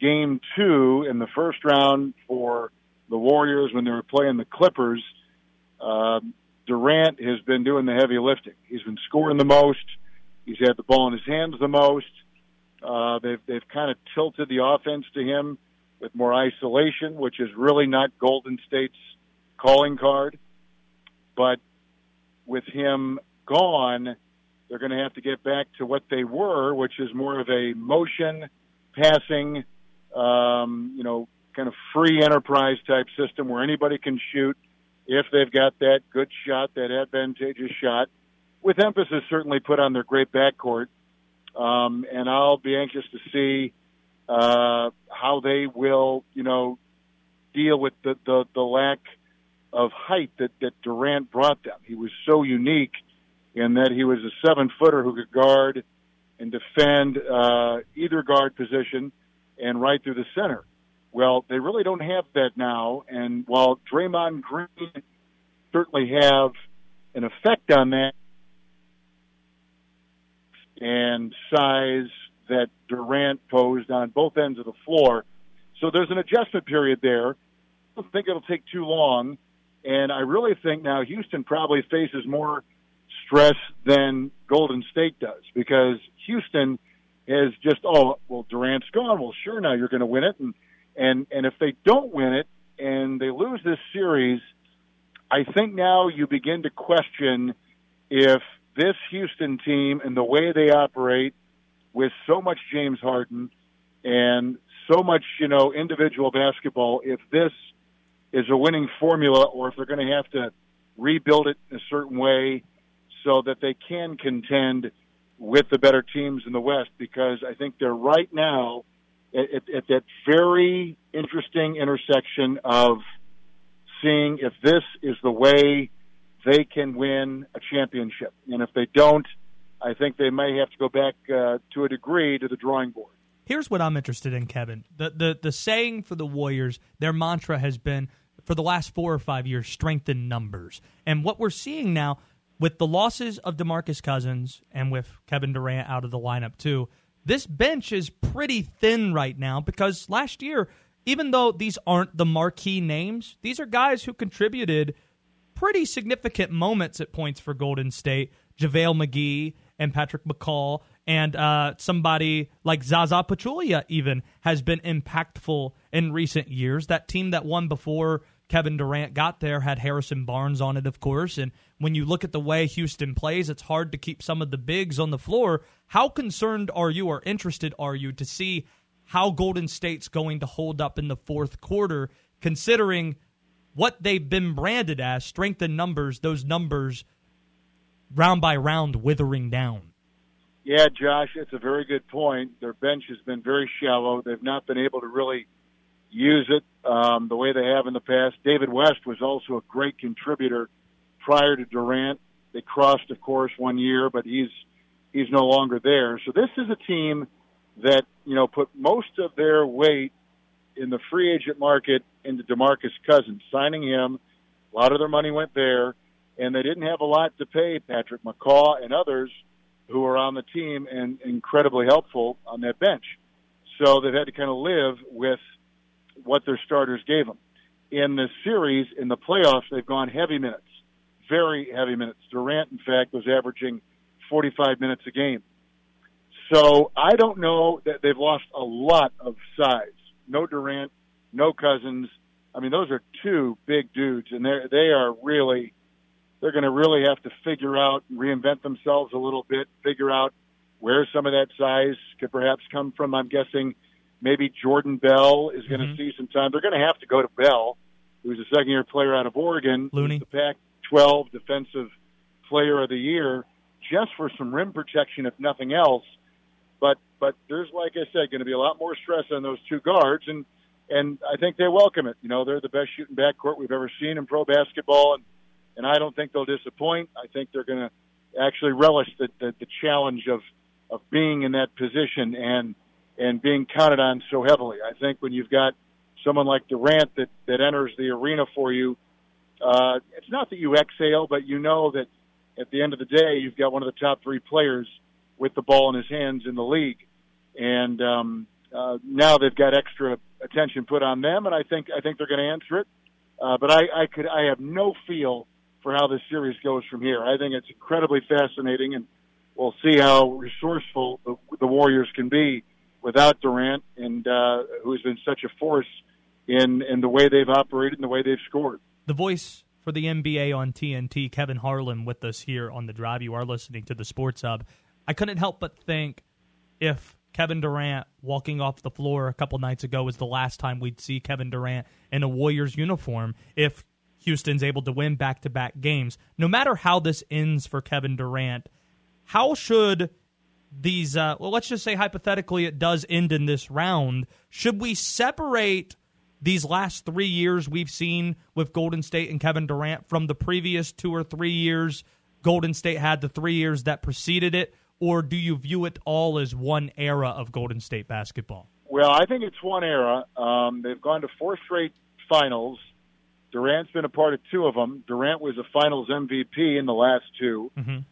Game Two in the first round for the Warriors when they were playing the Clippers, uh, Durant has been doing the heavy lifting. He's been scoring the most. He's had the ball in his hands the most. Uh, they've they've kind of tilted the offense to him with more isolation, which is really not Golden State's calling card. But with him gone, they're going to have to get back to what they were, which is more of a motion passing, um, you know, kind of free enterprise type system where anybody can shoot if they've got that good shot, that advantageous shot, with emphasis certainly put on their great backcourt. Um, and I'll be anxious to see uh, how they will, you know, deal with the, the, the lack of height that, that Durant brought them. He was so unique in that he was a seven footer who could guard and defend uh, either guard position and right through the center. Well, they really don't have that now. And while Draymond Green certainly have an effect on that and size that Durant posed on both ends of the floor. So there's an adjustment period there. I don't think it'll take too long. And I really think now Houston probably faces more stress than Golden State does because Houston is just, oh, well, Durant's gone. Well, sure, now you're going to win it. And, and, and if they don't win it and they lose this series, I think now you begin to question if this Houston team and the way they operate with so much James Harden and so much, you know, individual basketball, if this is a winning formula or if they're going to have to rebuild it in a certain way so that they can contend with the better teams in the West because I think they're right now at, at, at that very interesting intersection of seeing if this is the way they can win a championship. And if they don't, I think they may have to go back uh, to a degree to the drawing board. Here's what I'm interested in, Kevin. The, the the saying for the Warriors, their mantra has been for the last four or five years, strength in numbers. And what we're seeing now with the losses of DeMarcus Cousins and with Kevin Durant out of the lineup too, this bench is pretty thin right now because last year, even though these aren't the marquee names, these are guys who contributed pretty significant moments at points for Golden State. JaVale McGee and Patrick McCaw And uh, somebody like Zaza Pachulia even has been impactful in recent years. That team that won before Kevin Durant got there had Harrison Barnes on it, of course. And when you look at the way Houston plays, it's hard to keep some of the bigs on the floor. How concerned are you or interested are you to see how Golden State's going to hold up in the fourth quarter, considering what they've been branded as strength in numbers, those numbers round by round withering down? Yeah, Josh, it's a very good point. Their bench has been very shallow. They've not been able to really use it um, the way they have in the past. David West was also a great contributor prior to Durant. They crossed, of course, one year, but he's he's no longer there. So this is a team that you know put most of their weight in the free agent market into DeMarcus Cousins, signing him. A lot of their money went there, and they didn't have a lot to pay Patrick McCaw and others who are on the team and incredibly helpful on that bench. So they've had to kind of live with what their starters gave them. In the series, in the playoffs, they've gone heavy minutes, very heavy minutes. Durant, in fact, was averaging 45 minutes a game. So I don't know that they've lost a lot of size. No Durant, no Cousins. I mean, those are two big dudes, and they they are really they're going to really have to figure out and reinvent themselves a little bit, figure out where some of that size could perhaps come from. I'm guessing maybe Jordan Bell is going to Mm-hmm. see some time. They're going to have to go to Bell, who's a second year player out of Oregon, Looney. the Pac 12 Defensive Player of the Year, just for some rim protection, if nothing else. But there's like I said, going to be a lot more stress on those two guards, and and I think they welcome it. You know, they're the best shooting backcourt we've ever seen in pro basketball, and and I don't think they'll disappoint. I think they're going to actually relish the, the the challenge of of being in that position and and being counted on so heavily. I think when you've got someone like Durant that that enters the arena for you, uh, it's not that you exhale, but you know that at the end of the day, you've got one of the top three players with the ball in his hands in the league, and um, uh, now they've got extra attention put on them, and I think I think they're going to answer it. Uh, but I, I could I have no feel for how this series goes from here. I think it's incredibly fascinating, and we'll see how resourceful the, the Warriors can be without Durant, and uh, who's been such a force in in the way they've operated and the way they've scored. The voice for the NBA on TNT, Kevin Harlan, with us here on the drive. You are listening to the Sports Hub. I couldn't help but think if Kevin Durant walking off the floor a couple nights ago was the last time we'd see Kevin Durant in a Warriors uniform, if Houston's able to win back to back games, no matter how this ends for Kevin Durant, how should these, uh, well, let's just say hypothetically it does end in this round, should we separate these last three years we've seen with Golden State and Kevin Durant from the previous two or three years Golden State had, the three years that preceded it? Or do you view it all as one era of Golden State basketball? Well, I think it's one era. Um, they've gone to four straight finals. Durant's been a part of two of them. Durant was a finals MVP in the last 2 Mhm.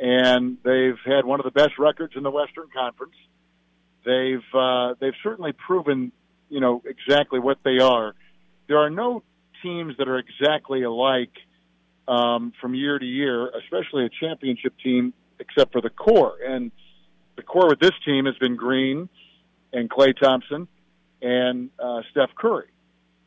and they've had one of the best records in the Western Conference. They've uh, they've certainly proven, you know, exactly what they are. There are no teams that are exactly alike um, from year to year, especially a championship team, except for the core. And the core with this team has been Green and Klay Thompson and uh, Steph Curry.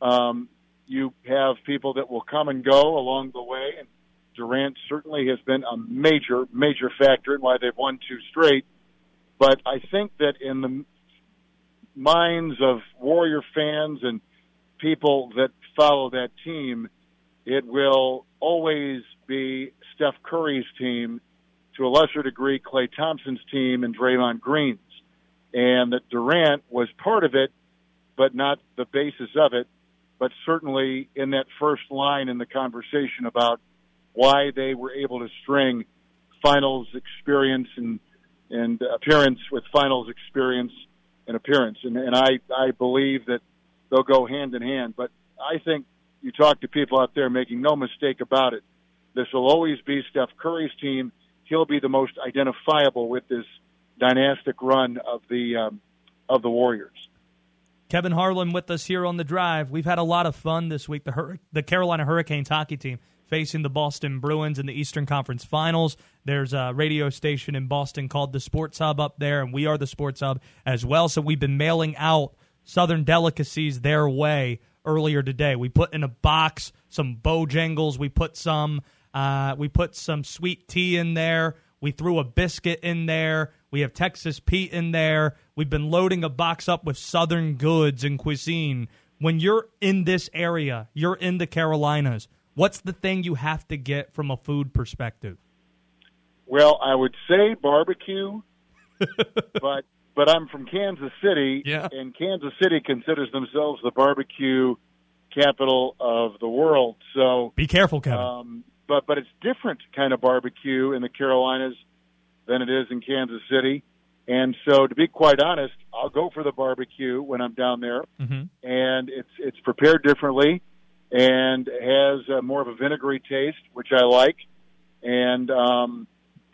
Um, you have people that will come and go along the way, and Durant certainly has been a major, major factor in why they've won two straight. But I think that in the minds of Warrior fans and people that follow that team, it will always be Steph Curry's team, to a lesser degree, Klay Thompson's team, and Draymond Green's. And that Durant was part of it, but not the basis of it, but certainly in that first line in the conversation about why they were able to string finals experience and and appearance with finals experience and appearance. And, and I, I believe that they'll go hand in hand. But I think you talk to people out there making no mistake about it. This will always be Steph Curry's team. He'll be the most identifiable with this dynastic run of the um, of the Warriors. Kevin Harlan with us here on the drive. We've had a lot of fun this week. The Hur- the Carolina Hurricanes hockey team facing the Boston Bruins in the Eastern Conference Finals. There's a radio station in Boston called the Sports Hub up there, and we are the Sports Hub as well. So we've been mailing out Southern delicacies their way earlier today. We put in a box some Bojangles. We put some. Uh, we put some sweet tea in there. We threw a biscuit in there. We have Texas Pete in there. We've been loading a box up with Southern goods and cuisine. When you're in this area, you're in the Carolinas. What's the thing you have to get from a food perspective? Well, I would say barbecue, but but I'm from Kansas City, yeah. and Kansas City considers themselves the barbecue capital of the world. So be careful, Kevin. Um, but but it's different kind of barbecue in the Carolinas than it is in Kansas City. And so, to be quite honest, I'll go for the barbecue when I'm down there, mm-hmm. and it's it's prepared differently and has uh, more of a vinegary taste, which I like. And um,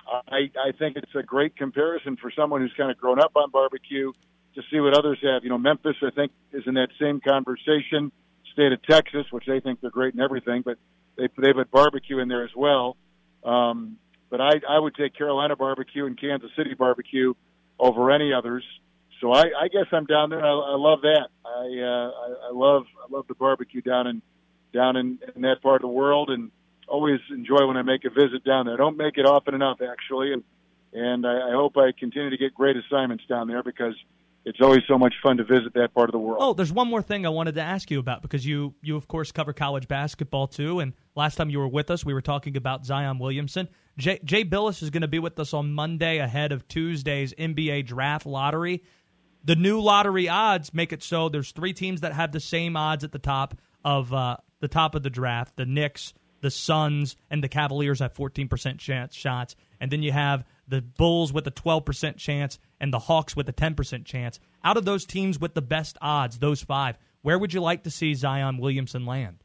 I, I think it's a great comparison for someone who's kind of grown up on barbecue to see what others have. You know, Memphis, I think, is in that same conversation. State of Texas, which they think they're great and everything, but they they put barbecue in there as well. Um, but I, I would take Carolina barbecue and Kansas City barbecue over any others. So I, I guess I'm down there. I, I love that. I, uh, I I love I love the barbecue down in down in, in that part of the world, and always enjoy when I make a visit down there. I don't make it often enough actually, and and I, I hope I continue to get great assignments down there because it's always so much fun to visit that part of the world. Oh, there's one more thing I wanted to ask you about because you you of course cover college basketball too, and last time you were with us, we were talking about Zion Williamson. Jay, Jay Bilas is going to be with us on Monday ahead of Tuesday's NBA draft lottery. The new lottery odds make it so there's three teams that have the same odds at the top of uh, the top of the draft: the Knicks, the Suns, and the Cavaliers have 14% chance shots, and then you have the Bulls with a 12% chance and the Hawks with a 10% chance. Out of those teams with the best odds, those five, where would you like to see Zion Williamson land?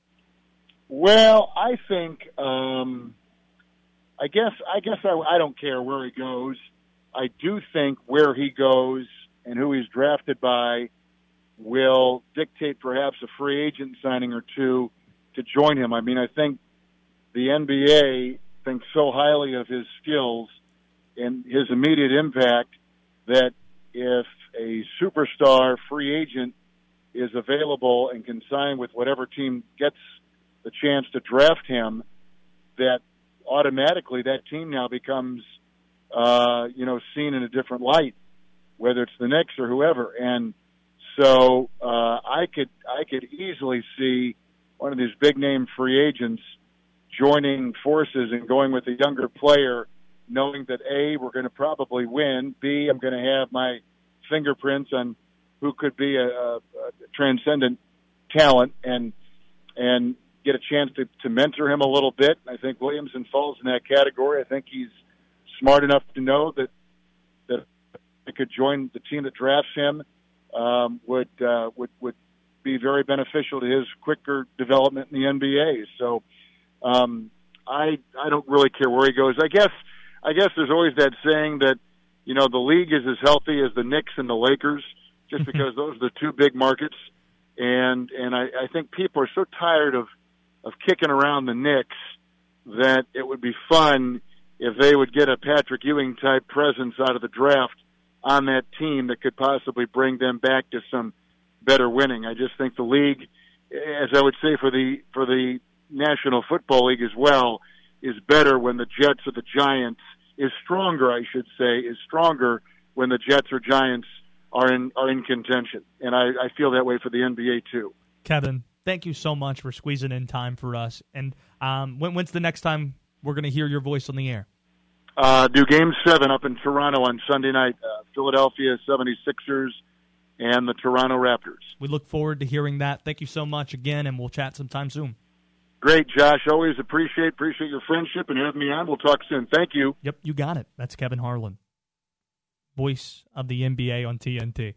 Well, I think um, I guess I guess I, I don't care where he goes. I do think where he goes and who he's drafted by will dictate perhaps a free agent signing or two to join him. I mean, I think the NBA thinks so highly of his skills and his immediate impact that if a superstar free agent is available and can sign with whatever team gets the chance to draft him, that automatically that team now becomes, uh, you know, seen in a different light, whether it's the Knicks or whoever. And so uh, I could I could easily see one of these big name free agents joining forces and going with a younger player, knowing that a we're going to probably win, b I'm going to have my fingerprints on who could be a, a, transcendent talent, and and get a chance to, to mentor him a little bit. I think Williamson falls in that category. I think he's smart enough to know that that I could join the team that drafts him um, would uh, would would be very beneficial to his quicker development in the NBA. So um, I I don't really care where he goes. I guess I guess there's always that saying that you know the league is as healthy as the Knicks and the Lakers, just because those are the two big markets. And and I, I think people are so tired of of kicking around the Knicks that it would be fun if they would get a Patrick Ewing type presence out of the draft on that team that could possibly bring them back to some better winning. I just think the league, as I would say for the for the National Football League as well, is better when the Jets or the Giants is stronger. I should say is stronger when the Jets or Giants are in are in contention, and I, I feel that way for the NBA too. Kevin, thank you so much for squeezing in time for us. And um, when, when's the next time we're going to hear your voice on the air? Uh, do Game Seven up in Toronto on Sunday night. Uh, Philadelphia 76ers and the Toronto Raptors. We look forward to hearing that. Thank you so much again, and we'll chat sometime soon. Great, Josh. Always appreciate appreciate your friendship and having me on. We'll talk soon. Thank you. Yep, you got it. That's Kevin Harlan, voice of the NBA on TNT.